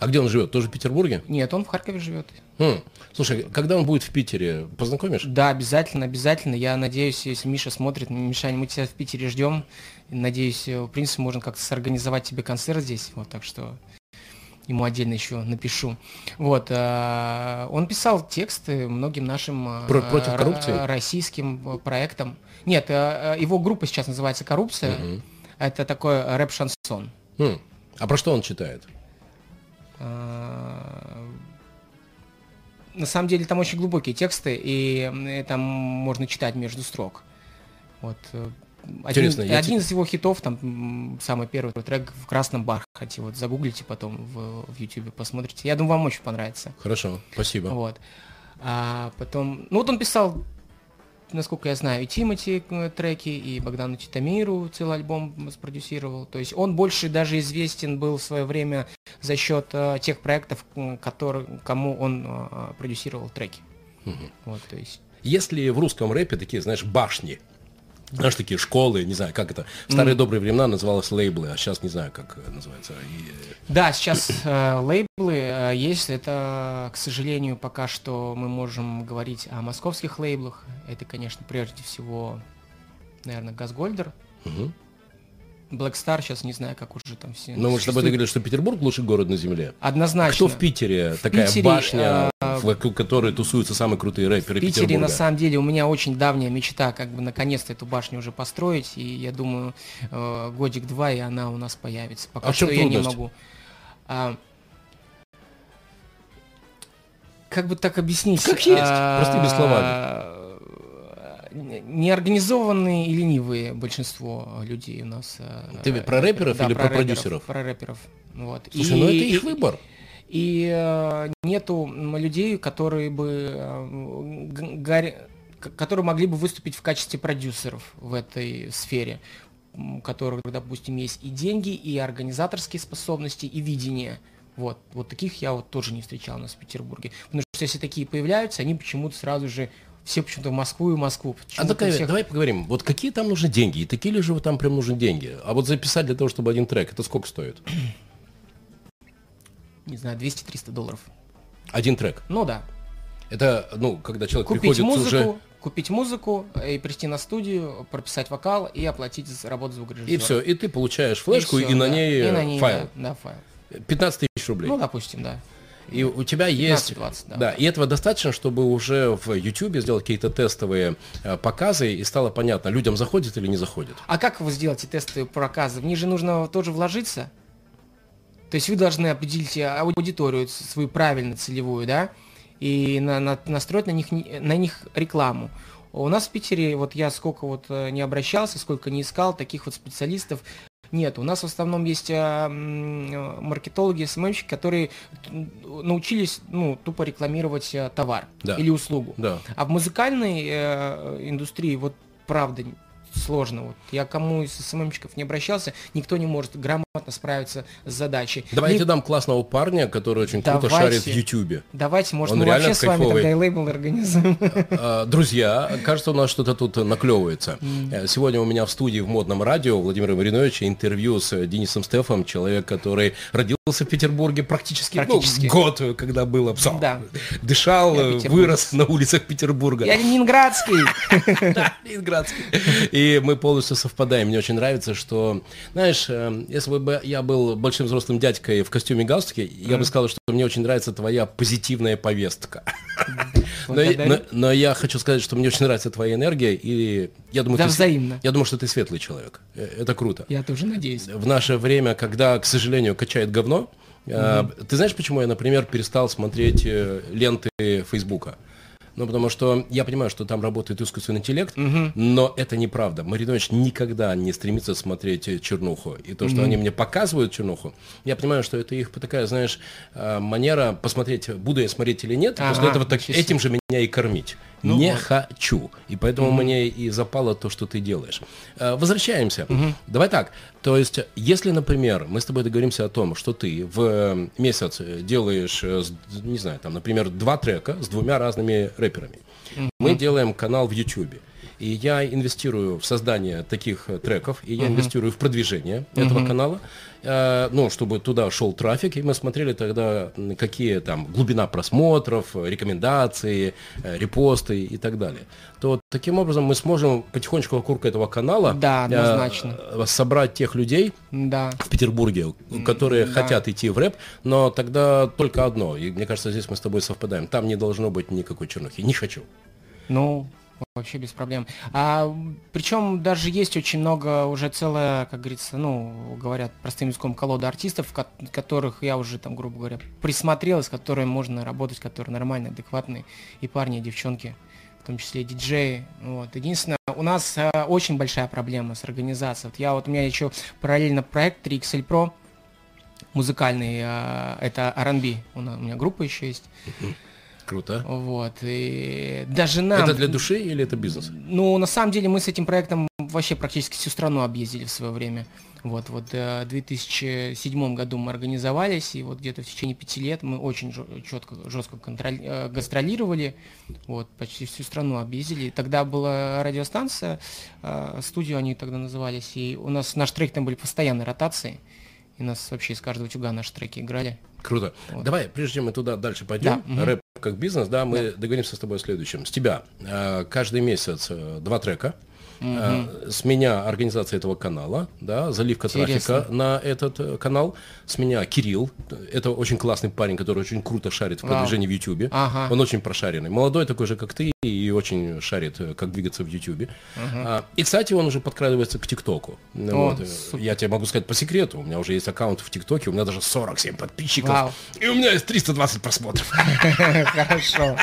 А где он живет? Тоже в Петербурге? Нет, он в Харькове живет. Хм. Слушай, когда он будет в Питере, познакомишь? Да, обязательно, обязательно. Я надеюсь, если Миша смотрит, Мишань, мы тебя в Питере ждем. Надеюсь, э, в принципе, можно как-то сорганизовать тебе концерт здесь. Вот, так что ему отдельно еще напишу. Вот, э, он писал тексты многим нашим э, Про- против ро- коррупции? российским э, проектам. Нет, э, его группа сейчас называется «Коррупция». Это такой рэп-шансон. Хм. А про что он читает? А, На самом деле там очень глубокие тексты, и там можно читать между строк. Вот. э, Один, Интересно, один из его хитов, там самый первый трек в красном бархате. Вот загуглите потом в, в YouTube, посмотрите. Я думаю, вам очень понравится. Хорошо, спасибо. Вот. А потом, ну вот он писал, насколько я знаю, и Тимати э, треки, и Богдану Титамиру целый альбом спродюсировал. То есть он больше даже известен был в свое время за счет э, тех проектов, м, которые, кому он э, продюсировал треки. Вот, то есть. Есть ли в русском рэпе такие, знаешь, башни? Знаешь, такие школы, не знаю, как это. В старые добрые времена называлось лейблы, а сейчас не знаю, как э, называется. И, э, Да, сейчас э, лейблы э, есть. Это, к сожалению, пока что мы можем говорить о московских лейблах. Это, конечно, прежде всего, наверное, Газгольдер. Мгм. Black Star сейчас не знаю, как уже там все. Ну, мы с тобой договорились, что Петербург лучший город на земле. Однозначно. Кто в Питере такая Питере, башня, а, вокруг которой тусуются самые крутые рэперы В Питере, Петербурга? на самом деле, у меня очень давняя мечта, как бы наконец-то эту башню уже построить, и я думаю, э, годик-два, и она у нас появится. Пока А в что я не трудность? могу. А, как бы так объяснить? Как есть, А, простыми словами. Не- Неорганизованные и ленивые большинство людей у нас. э, Ты про рэперов да, или про рэперов, продюсеров? Про рэперов. Вот. Слушай, И- ну это их и- выбор. и э, нету людей, которые бы э, которые могли бы выступить в качестве продюсеров в этой сфере, у которых, допустим, есть и деньги, и организаторские способности, и видение. Вот, вот таких я вот тоже не встречал у нас в Петербурге. Потому что если такие появляются, они почему-то сразу же все почему-то в Москву и Москву. А такая, всех- давай поговорим, вот какие там нужны деньги, и такие ли же там прям нужны деньги? А вот записать для того, чтобы один трек, это сколько стоит? Не знаю, 200-300 долларов. Один трек. Ну да. Это, ну, когда человек Купить приходит музыку, уже... купить музыку, э, и прийти на студию, прописать вокал и оплатить работу звукорежиссера. И все, и ты получаешь флешку, и, всё, на да. ней, И э, на ней, файл. Да, да, файл. 15 тысяч рублей. Ну, допустим, да. И у тебя есть... 15-20, да. и этого достаточно, чтобы уже в YouTube сделать какие-то тестовые э, показы, и стало понятно, людям заходит или не заходит. А как вы сделаете тестовые проказы? В них же нужно тоже вложиться. То есть вы должны определить э, аудиторию свою правильно целевую, да, и на- на- настроить на них, на них рекламу. У нас в Питере, вот я сколько вот э, не обращался, сколько не искал таких вот специалистов, нет, у нас в основном есть э, маркетологи, СММщики, которые м, научились, ну, тупо рекламировать э, товар Да. или услугу. Да. А в музыкальной э, индустрии вот правда сложно. Вот я кому из СММщиков не обращался, никто не может грамотно справиться с задачей. Давай я Ли- тебе дам классного парня, который очень круто Давайте. шарит в YouTube. Давайте, может, Он мы вообще с вами кайфовый. тогда и лейбл организуем. А, Друзья, кажется, у нас что-то тут наклевывается. Э, Сегодня у меня в студии в модном радио Владимира Мариновича интервью с Денисом Стефом, человек, который родился в Петербурге практически, ну, Практически. год, когда было псо. Да. Дышал, э, вырос на улицах Петербурга. Я ленинградский. Да, ленинградский. И мы полностью совпадаем. Мне очень нравится, что, знаешь, э, если бы я был большим взрослым дядькой в костюме галстуке, я бы сказал, что мне очень нравится твоя позитивная повестка. Но, но- но я хочу сказать, что мне очень нравится твоя энергия, и я думаю, Да ты, взаимно. я думаю, что ты светлый человек. Э, Это круто. Я тоже надеюсь. В наше время, когда, к сожалению, качает говно, э, ты знаешь, почему я, например, перестал смотреть э, ленты Фейсбука? Ну, потому что я понимаю, что там работает искусственный интеллект, но это неправда. Маринович никогда не стремится смотреть э, чернуху. И то, что они мне показывают чернуху, я понимаю, что это их такая, знаешь, э, манера посмотреть, буду я смотреть или нет, и после Ага, этого так, этим же меня и кормить. Ну не вот. хочу. И поэтому мне и запало то, что ты делаешь. Э, Возвращаемся. Давай так. То есть, если, например, мы с тобой договоримся о том, что ты в э, месяц э, делаешь, не знаю, там, например, два трека с двумя разными рэперами. Мы делаем канал в YouTube. И я инвестирую в создание таких треков, и я инвестирую в продвижение этого канала, ну, чтобы туда шел трафик, и мы смотрели тогда, какие там глубина просмотров, рекомендации, э, репосты и так далее. То таким образом мы сможем потихонечку вокруг этого канала Да, э, однозначно. собрать тех людей, Да. в Петербурге, которые да. хотят идти в рэп, но тогда только одно. И мне кажется, здесь мы с тобой совпадаем. Там не должно быть никакой чернухи. Не хочу. Ну, вообще без проблем. А, причем даже есть очень много, уже целая, как говорится, ну, говорят простым языком, колода артистов, ко- которых я уже там, грубо говоря, присмотрел, с которыми можно работать, которые нормальные, адекватные, и парни, и девчонки, в том числе и диджеи. Вот. Единственное, у нас а, очень большая проблема с организацией. Вот я вот, у меня еще параллельно проект 3XL Pro, музыкальный, а, это R&B, у у меня группа еще есть. Круто. Вот, и даже нам... Это для души или это бизнес? Ну, на самом деле мы с этим проектом вообще практически всю страну объездили в свое время. Вот, вот э, в 2007 году мы организовались, и вот где-то в течение пяти лет мы очень четко, жестко контроль- э, гастролировали, вот, почти всю страну объездили. Тогда была радиостанция, э, студию они тогда назывались, и у нас наш трек там были постоянные ротации, и нас вообще из каждого утюга наши треки играли. Круто. Вот. Давай, прежде чем мы туда дальше пойдем, Да, рэп как бизнес, да, мы договоримся с тобой о следующем. С тебя э, каждый месяц э, два трека. Э, С меня организация этого канала, да, заливка Интересно. трафика на этот э, канал. С меня Кирилл. Это очень классный парень, который очень круто шарит в Вау. продвижении в Ютубе. Ага. Он очень прошаренный. Молодой такой же, как ты, и очень шарит, э, как двигаться в Ютубе. А, И, кстати, он уже подкрадывается к ТикТоку. Вот. Я тебе могу сказать по секрету. У меня уже есть аккаунт в ТикТоке, у меня даже 47 подписчиков. Вау. И у меня есть 320 просмотров. Хорошо.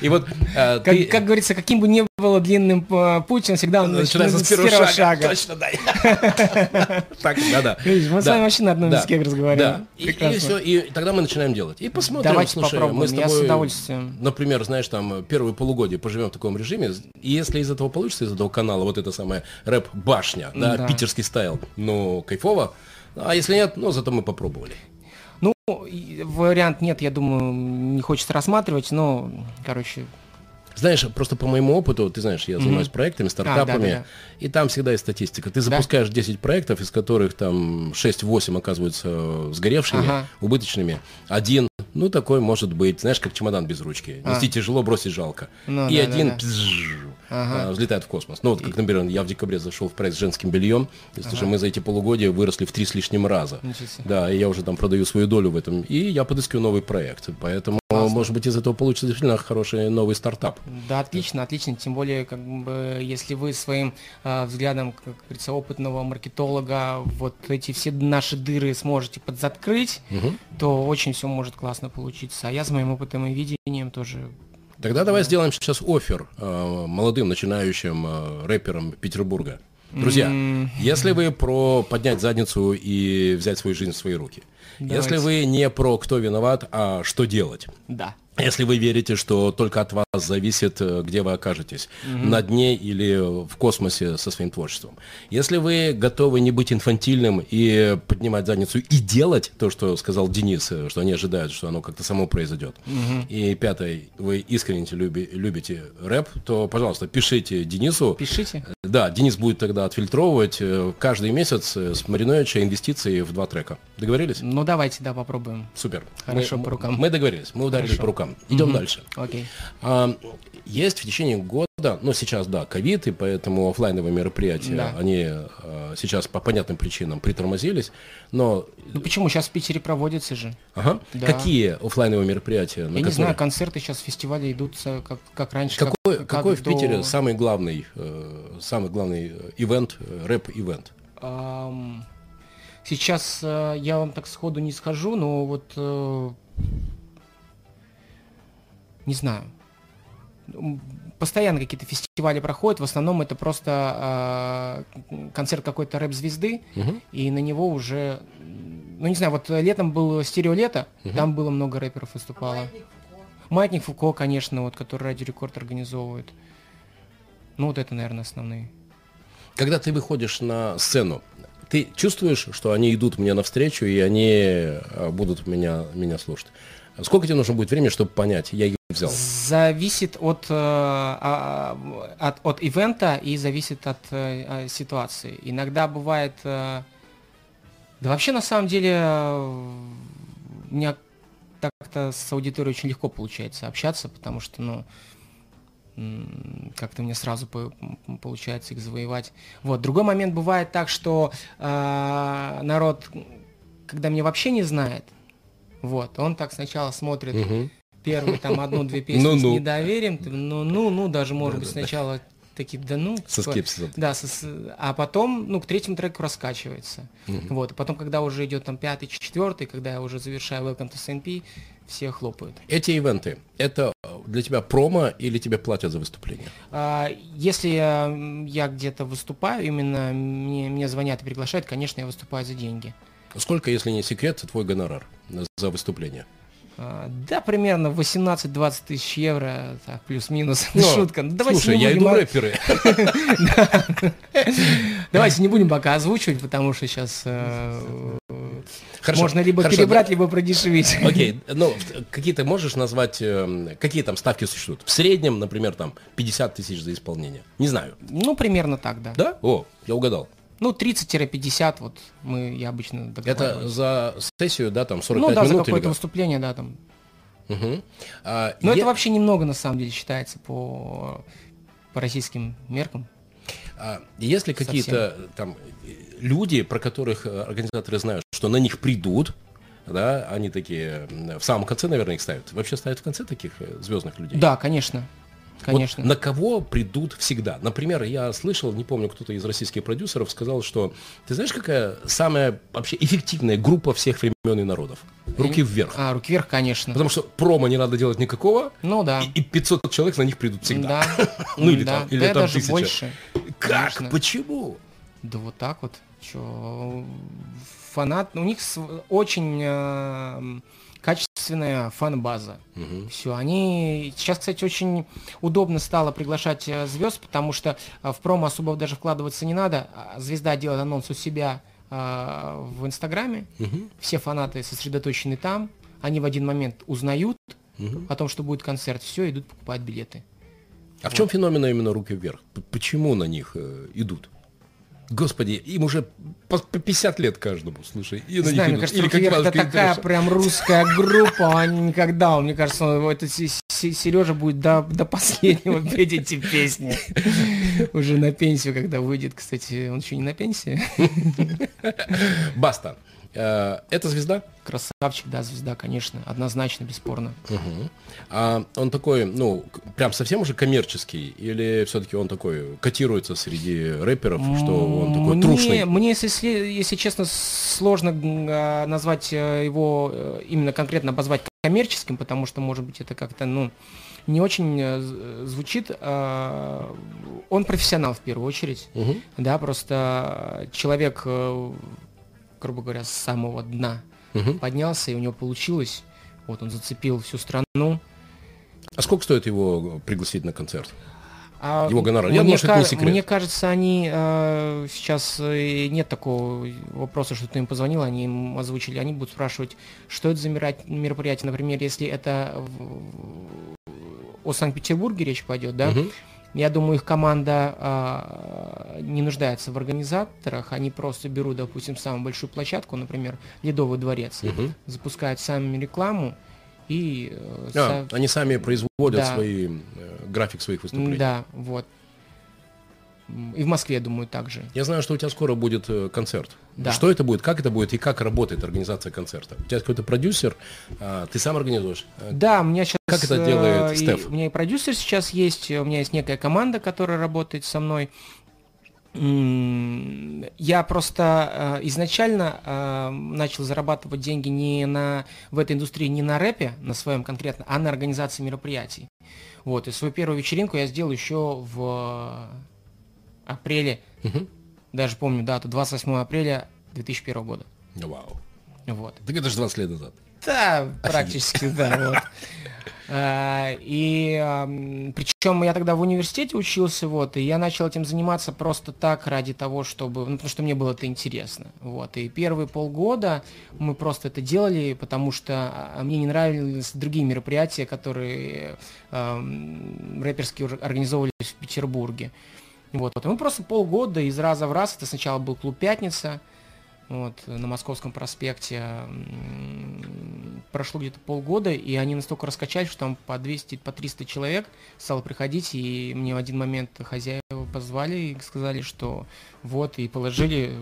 И вот как говорится, каким бы ни было длинным э, путь, он всегда начинается начинается с первого, шага. Точно, да. Так, да-да. Видишь, мы с Да. вами вообще на одном Да. языке разговариваем. Да. И, Прекрасно. и тогда мы начинаем делать. И посмотрим, Давайте слушай, мы с я с тобой, удовольствием. например, знаешь, там первые полугодие поживем в таком режиме, и если из этого получится, из этого канала, вот это самое рэп-башня, да, Да. питерский стайл, ну, кайфово, а если нет, ну, зато мы попробовали. Ну, вариант нет, я думаю, не хочется рассматривать, но, короче, Знаешь, просто по моему опыту, ты знаешь, я занимаюсь проектами, стартапами, да-да-да. и там всегда есть статистика. Ты запускаешь 10 проектов, из которых там 6-8 оказываются сгоревшими, Ага. убыточными. Один, ну, такой может быть, знаешь, как чемодан без ручки. Нести тяжело, бросить жалко. А. Ну, и да, один да, да. пзж, а, взлетает в космос. Ну, вот как, например, я в декабре зашел в проект с женским бельем, есть уже мы за эти полугодия выросли в три с лишним раза. Да, и я уже там продаю свою долю в этом. И я подыскиваю новый проект. Поэтому, может быть, из этого получится действительно хороший новый стартап. Да, отлично, отлично. Тем более, как бы, если вы своим а, взглядом, как говорится, опытного маркетолога, вот эти все наши дыры сможете подзакрыть, то очень все может классно получиться. А я с моим опытом и видением тоже. Тогда давай сделаем сейчас офер э, молодым начинающим э, рэперам Петербурга. Друзья, если вы про поднять задницу и взять свою жизнь в свои руки, если вы не про кто виноват, а что делать, Да. Если вы верите, что только от вас зависит, э, где вы окажетесь, на дне или в космосе со своим творчеством. Если вы готовы не быть инфантильным и поднимать задницу и делать то, что сказал Денис, э, что они ожидают, что оно как-то само произойдет. И пятое, вы искренне люби- любите рэп, то, пожалуйста, пишите Денису. Пишите. Да, Денис будет тогда отфильтровывать э, каждый месяц э, с Мариновича инвестиции в два трека. Договорились? Ну, давайте, да, попробуем. Супер. Хорошо, мы, по рукам. Мы договорились, мы ударили по рукам. Идем дальше. Окей. А, есть в течение года, ну сейчас, да, ковид, и поэтому оффлайновые мероприятия, Да. они а, сейчас по понятным причинам притормозились, но... Ну почему? Сейчас в Питере проводится же. Ага. Да. Какие оффлайновые мероприятия? Я не которые- знаю, концерты сейчас, фестивали идут э, как, как раньше. Какой, как- как какой в до- Питере самый главный, э, самый главный э, ивент, э, рэп-ивент? Ам, Сейчас э, я вам так сходу не схожу, но вот э, не знаю. Постоянно какие-то фестивали проходят. В основном это просто э, концерт какой-то рэп-звезды, и на него уже, ну не знаю, вот летом было стереолето, там было много рэперов выступало. Маятник Фуко, конечно, вот, который Радио Рекорд организовывает. Ну вот это, наверное, основные. Когда ты выходишь на сцену, ты чувствуешь, что они идут мне навстречу, и они э, будут меня, меня слушать? Сколько тебе нужно будет времени, чтобы понять, я взял? Зависит от, э, а, от, от ивента и зависит от э, э, ситуации. Иногда бывает... э, да вообще, на самом деле, у меня так-то с аудиторией очень легко получается общаться, потому что, ну, как-то мне сразу по- получается их завоевать. Вот. Другой момент бывает так, что э, народ, когда меня вообще не знает, вот, он так сначала смотрит первые там одну-две песни с Ну-ну. недоверием, ты, ну, ну, ну, даже, может быть, сначала такие, да ну. Со типа, скепсисом. Да, со- с- а потом, ну, к третьему треку раскачивается. Вот, и потом, когда уже идет там пятый, четвертый, когда я уже завершаю Welcome to SNP, все хлопают. Эти ивенты, это для тебя промо или тебе платят за выступление? А, Если я, я где-то выступаю, именно мне, мне звонят и приглашают, конечно, я выступаю за деньги. Сколько, если не секрет, твой гонорар за выступление? А, Да, примерно 18-20 тысяч евро, так, плюс-минус, Ну, шутка. Ну, давайте Слушай, не я будем иду рэперы. Давайте не будем пока озвучивать, потому что сейчас Хорошо, можно либо перебрать, либо продешевить. Окей, ну, какие ты можешь назвать, эм, какие там ставки существуют? В среднем, например, там 50 тысяч за исполнение. Не знаю. Ну, примерно так, да. Да? О, я угадал. Ну, 30-50, вот мы, я обычно Это договариваюсь. за сессию, да, там 45 Ну да, за минут или какое-то как? выступление, да, там. Мгм. А, Но е- это вообще немного, на самом деле, считается по, по российским меркам. А есть ли какие-то там люди, про которых э, организаторы знают, что на них придут, да, они такие в самом конце, наверное, их ставят. Вообще ставят в конце таких э, звездных людей? Да, конечно. Вот Конечно. на кого придут всегда? Например, я слышал, не помню, кто-то из российских продюсеров сказал, что ты знаешь, какая самая вообще эффективная группа всех времен и народов? Руки вверх. А, руки вверх, конечно. Потому что промо не надо делать никакого, Ну да. и, и 500 человек на них придут всегда. Да. Ну или Да. там, или Да, там даже тысяча. больше. Как? Конечно. Почему? Да вот так вот. Чё, фанат, у них очень э, качественная фан-база. Все, они сейчас, кстати, очень удобно стало приглашать звезд, потому что э, в промо особо даже вкладываться не надо. А Звезда делает анонс у себя э, в Инстаграме, все фанаты сосредоточены там, они в один момент узнают о том, что будет концерт, все, идут покупать билеты. А в чем феномен именно руки вверх? Почему на них э, идут? Господи, им уже по, по 50 лет каждому, слушай. И них Знаю, мне кажется, Или «Руки как вверх» это такая прям русская группа, они никогда, мне кажется, это Сережа будет до, до последнего петь эти песни. Уже на пенсию, когда выйдет, кстати, он еще не на пенсии. Баста. Э, Это звезда? Красавчик, да, звезда, конечно, однозначно, бесспорно. А он такой, ну, прям совсем уже коммерческий? Или все-таки он такой котируется среди рэперов, что он такой Мне- трушный? Мне, если, сли- если честно, сложно а, назвать э, его, э, именно конкретно обозвать коммерческим, потому что, может быть, это как-то, ну, не очень звучит. А, Он профессионал в первую очередь. Мгм. Да, просто человек, грубо говоря, с самого дна Мгм. поднялся, и у него получилось. Вот он зацепил всю страну. А сколько стоит его пригласить на концерт? А Его гонорар. Я мне, думаю, что это не ка- секрет. мне кажется, они э, сейчас э, нет такого вопроса, что ты им позвонил, они им озвучили, они будут спрашивать, что это за мероприятие. Например, если это в- о Санкт-Петербурге речь пойдет, да, Мгм. Я думаю, их команда а, не нуждается в организаторах, они просто берут, допустим, самую большую площадку, например, Ледовый дворец, Мгм. запускают сами рекламу и э, А, со- они сами производят Да. свои, э, график своих выступлений. да, вот. И в Москве, я думаю, также. Я знаю, что у тебя скоро будет э, концерт. Да. Что это будет, как это будет и как работает организация концерта? У тебя какой-то продюсер, а, ты сам организуешь? А, Да, у меня сейчас... Как это делает и- Стеф? У меня и продюсер сейчас есть, у меня есть некая команда, которая работает со мной. Я просто э, изначально э, начал зарабатывать деньги не на, в этой индустрии не на рэпе, на своем конкретно, а на организации мероприятий. Вот, и свою первую вечеринку я сделал еще в апреле, даже помню дату, 28 апреля 2001 года. Вау. Вот. Так это же 20 лет назад. Да, практически, да. Вот. А, И причем я тогда в университете учился, вот, и я начал этим заниматься просто так ради того, чтобы, ну, потому что мне было это интересно, вот. И первые полгода мы просто это делали, потому что а, мне не нравились другие мероприятия, которые эм, рэперские организовывались в Петербурге. Вот, вот. И мы просто полгода из раза в раз, это сначала был клуб «Пятница», вот, на Московском проспекте. Прошло где-то полгода, и они настолько раскачались, что там по 200, по 300 человек стало приходить, и мне в один момент хозяева позвали и сказали, что вот, и положили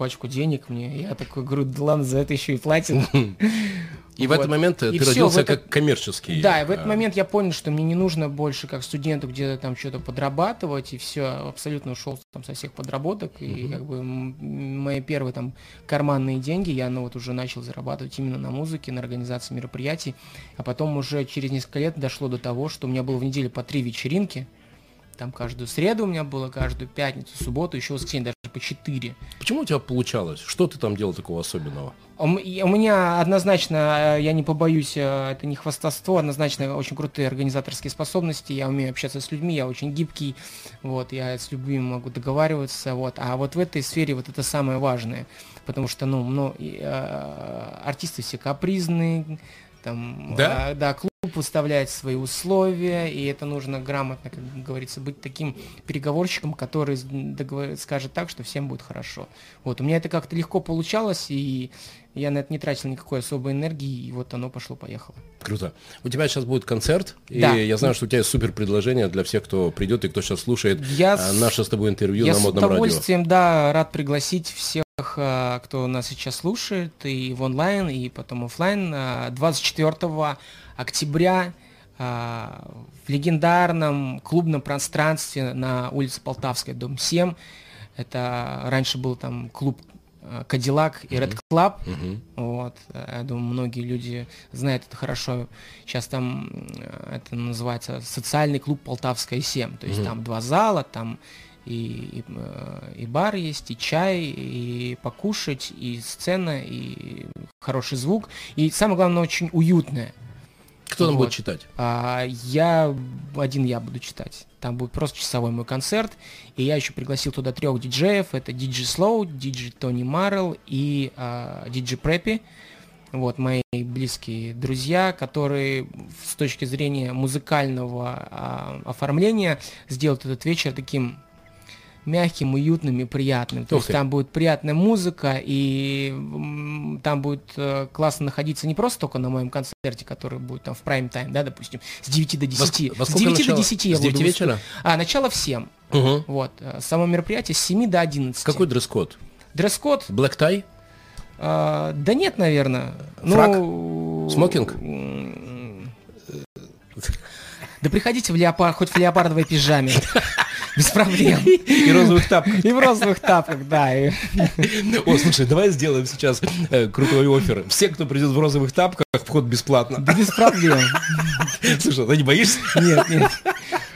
пачку денег мне. Я такой говорю, да ладно, за это еще и платят. И в Вот. этот момент И ты всё, родился в этот- как коммерческий. Да, и в этот э, момент я понял, что мне не нужно больше как студенту где-то там что-то подрабатывать, и все, абсолютно ушел там со всех подработок, и как бы мои первые там карманные деньги я ну вот уже начал зарабатывать именно на музыке, на организации мероприятий, а потом уже через несколько лет дошло до того, что у меня было в неделю по три вечеринки, там каждую среду у меня было, каждую пятницу, субботу, еще воскресенье даже по четыре. Почему у тебя получалось? Что ты там делал такого особенного? У и У меня однозначно, э, я не побоюсь, э, это не хвастовство, однозначно очень крутые организаторские способности, я умею общаться с людьми, я очень гибкий, вот, я с любыми могу договариваться, вот, а вот в этой сфере вот это самое важное, потому что, ну, ну и, э, артисты все капризные, там, Да? а, да, клуб выставляет свои условия, и это нужно грамотно, как говорится, быть таким переговорщиком, который договор- скажет так, что всем будет хорошо. Вот, у меня это как-то легко получалось, и я на это не тратил никакой особой энергии, и вот оно пошло-поехало. Круто. У тебя сейчас будет концерт, Да. и я знаю, что у тебя есть супер предложение для всех, кто придет и кто сейчас слушает Я а, с- наше с тобой интервью Я на с модном радио. удовольствием, да, рад пригласить всех, а, кто нас сейчас слушает, и в онлайн, и потом офлайн. А, 24 октября а, в легендарном клубном пространстве на улице Полтавская, дом 7. Это раньше был там клуб а, Кадиллак и Red Club. Вот. э, Я думаю, многие люди знают это хорошо. Сейчас там м, это называется социальный клуб Полтавская 7. То есть там два зала, там и, и, э, и бар есть, и чай, и покушать, и сцена, и хороший звук. И самое главное, очень уютное. Кто там Вот. будет читать? А, я один я буду читать. Там будет просто часовой мой концерт. И я еще пригласил туда трех диджеев. Это диджей Слоу, диджей Тони Маррелл и а, диджей Преппи. Вот мои близкие друзья, которые с точки зрения музыкального а, оформления сделают этот вечер таким мягким, уютным и приятным. То Ух есть ты. там будет приятная музыка, и там будет э, классно находиться не просто только на моем концерте, который будет там в прайм-тайм, да, допустим, с 9 до 10. во с сколько 9 начало? до 10 я С буду 9 вечера? выступ- А, начало в 7. Угу. Вот. э, Само мероприятие с 7 до 11. Какой дресс-код? Дресс-код? Black tie? А, да нет, наверное. Фрак? Ну, Смокинг? Да приходите в леопард, хоть в леопардовой пижаме. Без проблем. И розовых тапках. И в розовых тапках, да. и- О, слушай, давай сделаем сейчас э, крутой офер. Все, кто придет в розовых тапках, вход бесплатно. Да без проблем. Слушай, ты не боишься? Нет, нет.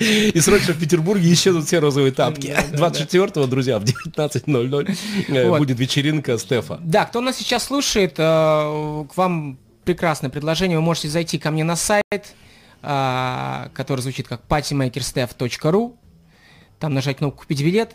И срочно в Петербурге исчезнут все розовые тапки. 24-го, друзья, в 19.00 э, Вот. будет вечеринка Стефа. Да, кто нас сейчас слушает, э, к вам прекрасное предложение. Вы можете зайти ко мне на сайт, который звучит как partymakerstef.ru, там нажать кнопку «Купить билет»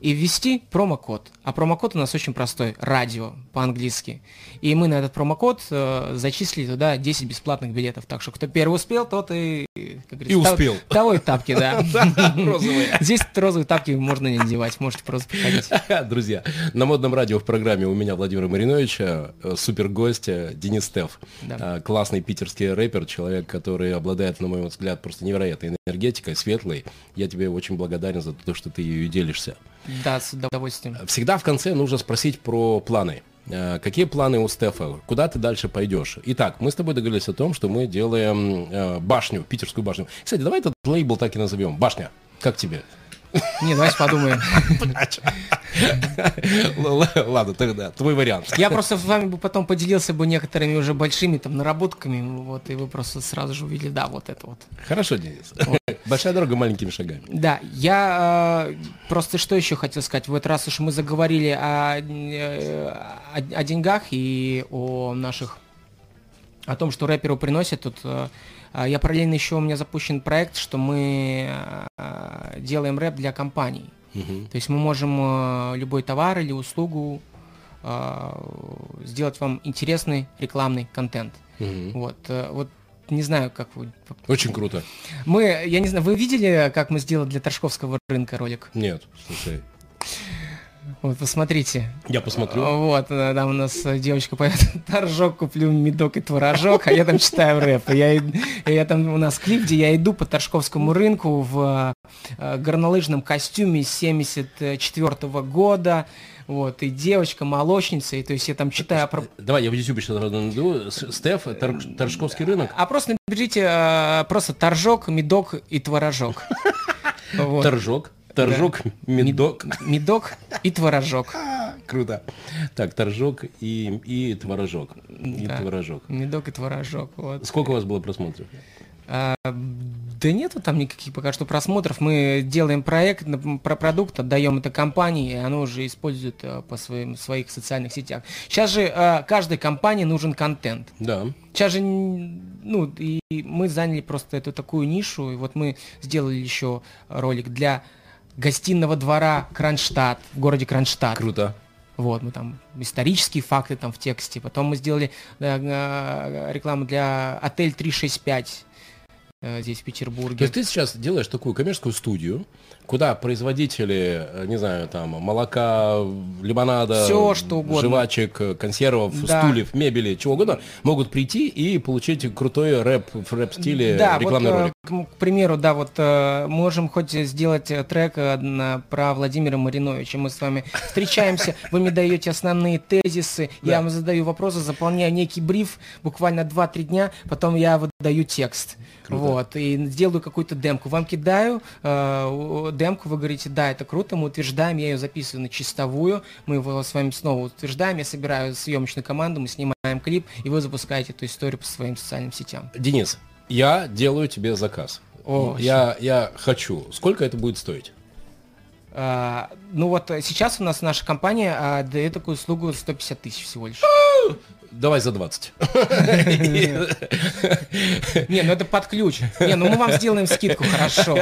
и ввести промокод. А промокод у нас очень простой, радио по-английски. И мы на этот промокод э, зачислили туда 10 бесплатных билетов. Так что кто первый успел, тот и... Как И того- успел. Того и тапки, да. Розовые. Здесь розовые тапки можно не надевать, можете просто приходить. Друзья, на модном радио в программе у меня Владимира Мариновича, э, супер гость э, Денис Стеф. Э, Классный питерский рэпер, человек, который обладает, на мой взгляд, просто невероятной энергетикой, светлой. Я тебе очень благодарен за то, что ты ее делишься. Да, с удовольствием. Всегда в конце нужно спросить про планы. Э, Какие планы у Стефа? Куда ты дальше пойдешь? Итак, мы с тобой договорились о том, что мы делаем э, башню, питерскую башню. Кстати, давай этот лейбл так и назовем. Башня. Как тебе? Не, давайте подумаем. Ладно, тогда твой вариант. Я просто с вами бы потом поделился бы некоторыми уже большими там наработками, вот, и вы просто сразу же увидели, да, вот это вот. Хорошо, Денис. Большая дорога маленькими шагами. Да, я э, просто что еще хотел сказать, в этот раз уж мы заговорили о, э, о, о деньгах и о наших, о том, что рэперу приносят, тут э, я параллельно еще у меня запущен проект, что мы э, делаем рэп для компаний. То есть мы можем э, любой товар или услугу сделать вам интересный рекламный контент. Вот, э, вот не знаю, как вы. Очень круто. Мы, я не знаю, вы видели, как мы сделали для Торжковского рынка ролик? Нет, слушай. Вот, посмотрите. Я посмотрю. Вот, э, там у нас э, девочка поет «Торжок куплю, медок и творожок», а я там читаю рэп. И я, и я там, у нас клип, где я иду по Торжковскому рынку в э, горнолыжном костюме 74 года, вот, и девочка молочница, и то есть я там читаю про... Давай, я в YouTube сейчас найду. Стеф, Торг- Торжковский рынок. А просто наберите просто торжок, медок и творожок. Вот. Торжок. Торжок, медок. Медок и творожок. Круто. Так, торжок и, и творожок. И Да. творожок. Медок и творожок. Вот. Сколько у вас было просмотров? А, да нету там никаких пока что просмотров. Мы делаем проект про продукт, отдаем это компании, и оно уже использует э, по своим своих социальных сетях. Сейчас же э, каждой компании нужен контент. Да. Сейчас же, ну, и мы заняли просто эту такую нишу, и вот мы сделали еще ролик для гостиного двора Кронштадт, в городе Кронштадт. Круто. Вот, мы там исторические факты там в тексте. Потом мы сделали э, э, рекламу для отель 365. э, здесь в То Петербурге. есть ты сейчас делаешь такую коммерческую студию, куда производители, э, не знаю, там, молока, лимонада, Всё, что угодно. жвачек, консервов, Да. стульев, мебели, чего угодно, могут прийти и получить крутой рэп в рэп-стиле Да, рекламный вот, э, ролик. к, примеру, да, вот э, можем хоть сделать трек про Владимира Мариновича. Мы с вами встречаемся, вы мне даете основные тезисы, я вам задаю вопросы, заполняю некий бриф, буквально 2-3 дня, потом я выдаю текст. Вот, и делаю какую-то демку. Вам кидаю э, демку, вы говорите, да, это круто, мы утверждаем, я ее записываю на чистовую, мы его с вами снова утверждаем, я собираю съемочную команду, мы снимаем клип, и вы запускаете эту историю по своим социальным сетям. Денис, я делаю тебе заказ. О, я, я хочу. Сколько это будет стоить? А, ну вот сейчас у нас наша компания а, дает такую услугу 150 тысяч всего лишь. Давай за 20. Не, ну это под ключ. Не, ну мы вам сделаем скидку, хорошо.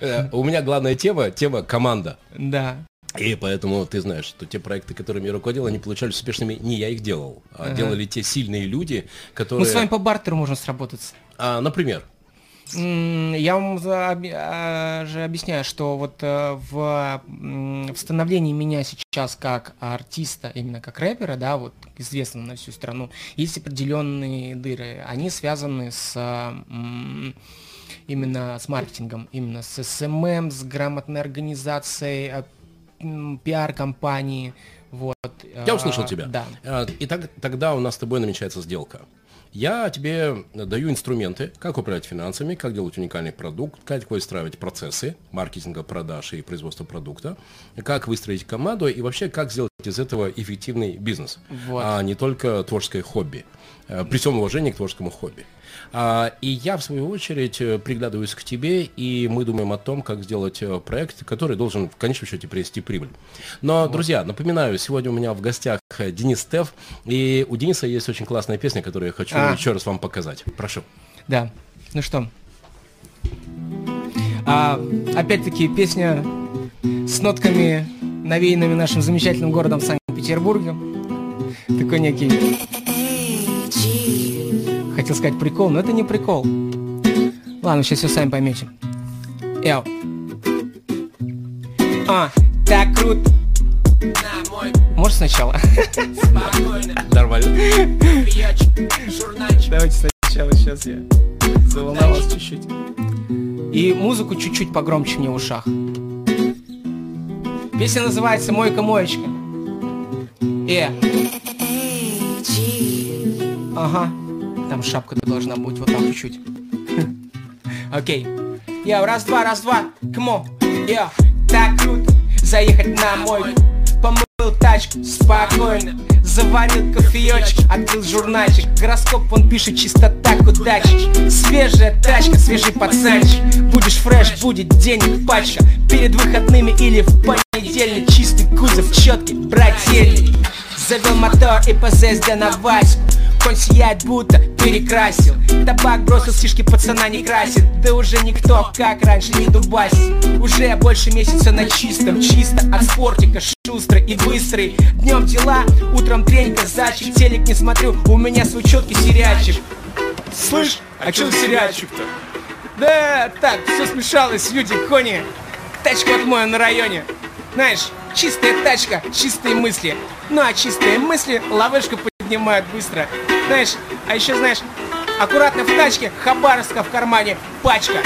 Э, У меня главная тема, тема команда. Да. И поэтому ты знаешь, что те проекты, которыми я руководил, они получались успешными. Не я их делал, а Ага. делали те сильные люди, которые... Мы с вами по бартеру можем сработаться. А, например, Я вам а, же объясняю, что вот э, в в становлении меня сейчас как артиста, именно как рэпера, да, вот известного на всю страну, есть определенные дыры. Они связаны с именно с маркетингом, именно с SMM, с грамотной организацией, э, пиар-компании. Вот. я а, услышал тебя. Да. А, И так- тогда у нас с тобой намечается сделка. Я тебе даю инструменты, как управлять финансами, как делать уникальный продукт, как выстраивать процессы маркетинга, продаж и производства продукта, как выстроить команду и вообще как сделать из этого эффективный бизнес, Вот. а не только творческое хобби. Э, При всем уважении к творческому хобби. А, И я, в свою очередь, э, приглядываюсь к тебе, и мы думаем о том, как сделать э, проект, который должен в конечном счете принести прибыль. Но, друзья, напоминаю, сегодня у меня в гостях э, Денис Тев, и у Дениса есть очень классная песня, которую я хочу А. еще раз вам показать. Прошу. Да. Ну что? А, опять-таки песня с нотками, навеянными нашим замечательным городом Санкт-Петербургом. Такой некий... Хотел сказать прикол, но это не прикол. Ладно, сейчас все сами поймете. Эо. А, так круто. Может сначала? Нормально. Давайте сначала, сейчас я заволновался чуть-чуть. И музыку чуть-чуть погромче мне в ушах. Песня называется «Мойка моечка». Э. Ага. Там шапка-то должна быть вот так чуть-чуть. Окей. Я раз-два, раз-два. Кмо. Я. Так круто. Заехать на мойку. Помыл тачку. Спокойно. Заварил кофеечек, открыл журнальчик Гороскоп он пишет чисто так удачи Свежая тачка, свежий пацанчик Будешь фреш, будет денег пачка Перед выходными или в понедельник Чистый кузов, четкий, брательный Завел мотор и по ЗСД на Ваську Конь сияет, будто перекрасил. Табак бросил, стишки пацана не красит. Да уже никто, как раньше, не дубасит Уже больше месяца на чистом Чисто от спортика, шустрый и быстрый. Днем дела, утром тренька, зачек Телек не смотрю, у меня свой четкий сериальчик. Слышь, а чё за сериальчик-то? Да, так, все смешалось, люди, кони. Тачку отмою на районе. Знаешь, чистая тачка, чистые мысли. Ну а чистые мысли ловушку поднимают быстро. Знаешь, а еще знаешь Аккуратно в тачке, хабаровска в кармане, пачка.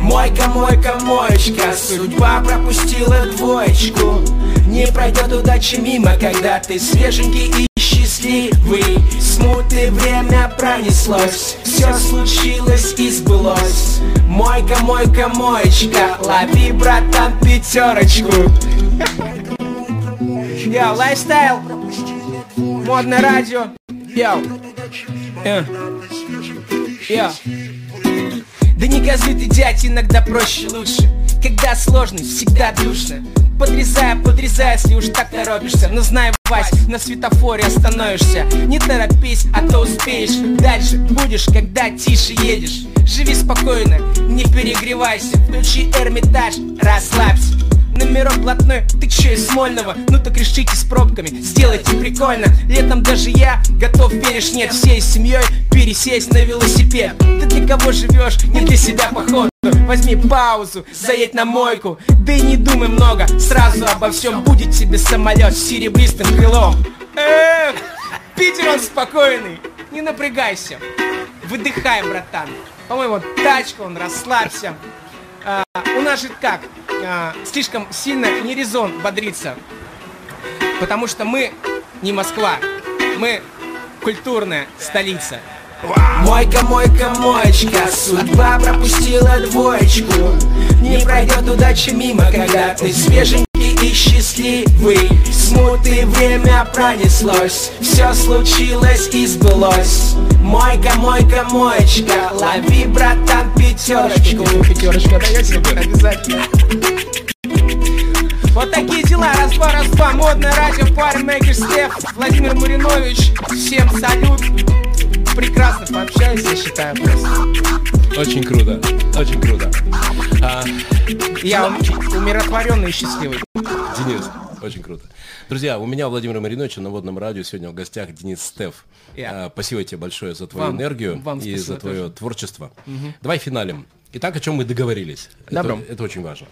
Мойка, мойка, моечка, судьба пропустила двоечку. Не пройдет удача мимо, когда ты свеженький и счастливый. Смуты время пронеслось, все случилось и сбылось. Мойка, мойка, моечка, лови, братан, пятерочку Yo, lifestyle, модное радио, э. yo. Да не газуй ты, дядь, иногда проще лучше. Когда сложно, всегда душно Подрезая, подрезая, если уж так торопишься. Но знай, Вась, на светофоре остановишься. Не торопись, а то успеешь. Дальше будешь, когда тише едешь. Живи спокойно, не перегревайся. Включи Эрмитаж, расслабься Номерок блатной, ты чё из Смольного? Ну так решите с пробками, сделайте прикольно. Летом даже я готов, веришь, нет Всей семьей пересесть на велосипед. Ты для кого живешь, не для себя походу. Возьми паузу, заедь на мойку. Да и не думай много, сразу обо всем. Будет тебе самолет с серебристым крылом. Эх, Питер он спокойный, не напрягайся. Выдыхай, братан. По-моему, тачка, он расслабься А, У нас же как, а, слишком сильно не резон бодриться Потому что мы не Москва, мы культурная столица. Мойка, мойка, моечка, судьба пропустила двоечку. Не пройдет удача мимо, когда ты свеженький и счастливый. Смуты время пронеслось, все случилось и сбылось. Мойка, мойка, моечка, лови, братан, пятерочку Пятерочка даете? Обязательно. Вот такие дела, раз-два, раз-два, модное радио, пармейкер Стеф, Владимир Маринович, всем салют, прекрасно пообщались, я считаю просто. Очень круто, очень круто. А, Я ум- умиротворенный и счастливый. Денис, очень круто. Друзья, у меня Владимир Маринович на водном радио сегодня в гостях Денис Стеф. Я. А, Спасибо тебе большое за твою Вам- энергию вам и за твое тоже. творчество. Давай финалем. Итак, о чем мы договорились. Добро. Это, это очень важно.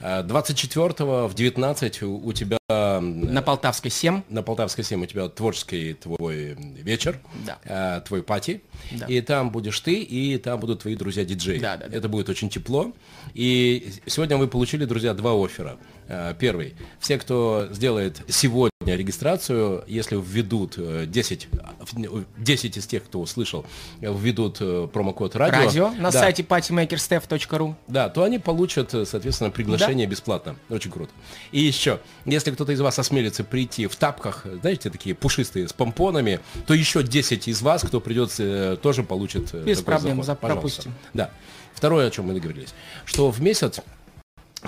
А, 24 в 19 у, у тебя На Полтавской 7. на Полтавской 7 у тебя творческий твой вечер, Да. э, твой пати, Да. и там будешь ты, и там будут твои друзья-диджеи. Да, да, да. Это будет очень тепло. И сегодня вы получили, друзья, два оффера. Э, Первый. Все, кто сделает сегодня регистрацию, если введут э, 10, э, 10 из тех, кто услышал, введут промокод радио. Радио на Да. сайте partymakerstef.ru. Да, то они получат, соответственно, приглашение бесплатно. Очень круто. И еще, если кто-то из вас осмелится прийти в тапках, знаете, такие пушистые, с помпонами, то еще 10 из вас, кто придет, э, тоже получит э, Без проблем, заход. пропустим. Да. Второе, о чем мы договорились, что в месяц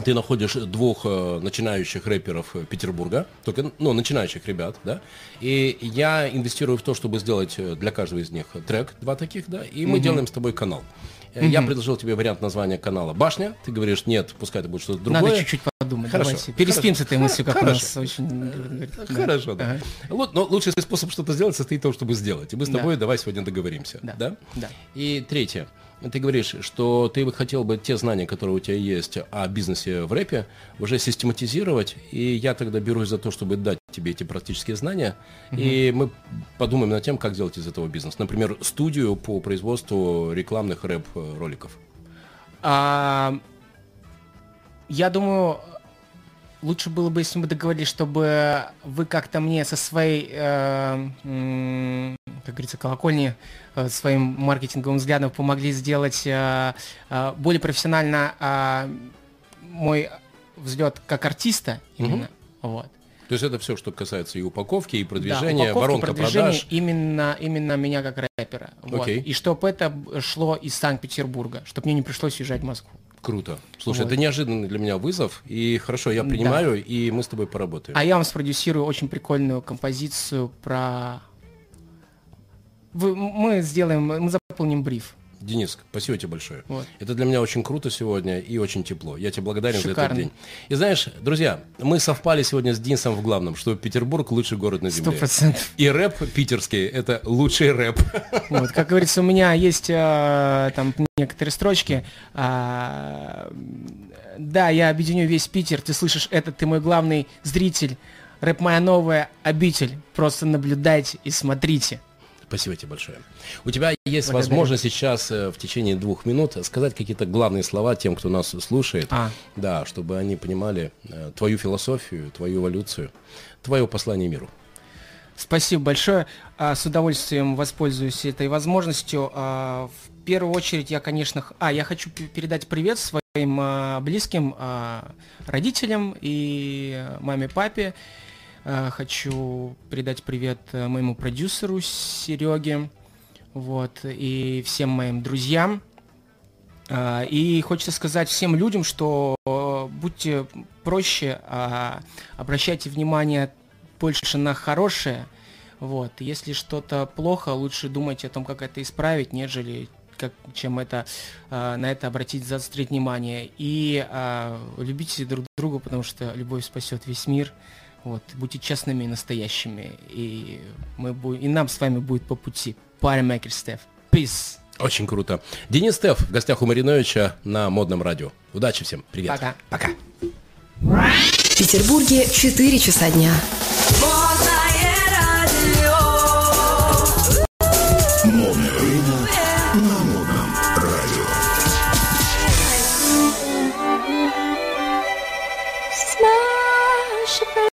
ты находишь двух э, начинающих рэперов Петербурга, только, ну, начинающих ребят, да, и я инвестирую в то, чтобы сделать для каждого из них трек, два таких, да, и мы делаем с тобой канал. Э, Я предложил тебе вариант названия канала «Башня», ты говоришь, нет, пускай это будет что-то другое. Надо чуть-чуть подумать. Хорошо, Давайте. Переспим с этой мыслью, как у Хорошо. нас очень... да. Хорошо, да. Ага. Вот, но лучший способ что-то сделать состоит в том, чтобы сделать. И мы с Да. тобой давай сегодня договоримся. Да. Да? Да. И третье. Ты говоришь, что ты бы хотел бы те знания, которые у тебя есть о бизнесе в рэпе, уже систематизировать. И я тогда берусь за то, чтобы дать тебе эти практические знания. И мы подумаем над тем, как сделать из этого бизнес. Например, студию по производству рекламных рэп-роликов. А, я думаю, лучше было бы, если мы договорились, чтобы вы как-то мне со своей, э, как говорится, колокольни, э, своим маркетинговым взглядом помогли сделать э, э, более профессионально э, мой взлет как артиста именно. Вот. То есть это все, что касается и упаковки, и Да, продвижения, упаковки, воронка продвижение продаж. именно, именно меня как рэпера. Вот. И чтобы это шло из Санкт-Петербурга, чтобы мне не пришлось уезжать в Москву. Круто. Слушай, Вот. это неожиданный для меня вызов, и хорошо, я принимаю, и мы с тобой поработаем. А я вам спродюсирую очень прикольную композицию про... Вы- мы сделаем, мы заполним бриф. Денис, спасибо тебе большое. Вот. Это для меня очень круто сегодня и очень тепло. Я тебе благодарен за этот Шикарно. день. И знаешь, друзья, мы совпали сегодня с Денисом в главном, что Петербург лучший город на земле. процентов. И рэп питерский – это лучший рэп. Вот, как говорится, у меня есть э, там некоторые строчки. а, да, я объединю весь Питер. Ты слышишь это, ты мой главный зритель. Рэп моя новая обитель. Просто наблюдайте и смотрите. Спасибо тебе большое. У тебя есть Благодарю. возможность сейчас э, в течение двух минут сказать какие-то главные слова тем, кто нас слушает. А. Да, чтобы они понимали э, твою философию, твою эволюцию, твое послание миру. Спасибо большое. А, С удовольствием воспользуюсь этой возможностью. А, В первую очередь я, конечно... А, я хочу пе- передать привет своим а, близким родителям и маме, папе. А, Хочу передать привет а, моему продюсеру Сереге. Вот. И всем моим друзьям. А, И хочется сказать всем людям, что э, будьте проще, а, обращайте внимание больше на хорошее. Вот. Если что-то плохо, лучше думайте о том, как это исправить, нежели как, чем это, на это обратить, заострить внимание. И а, любите друг друга, потому что любовь спасет весь мир. Вот, будьте честными и настоящими. И, мы бу- и нам с вами будет по пути. Паримейкер Стеф. Peace. Очень круто. Денис Стеф в гостях у Мариновича на модном радио. Удачи всем. Привет. Пока. Пока. В Петербурге 4 часа дня.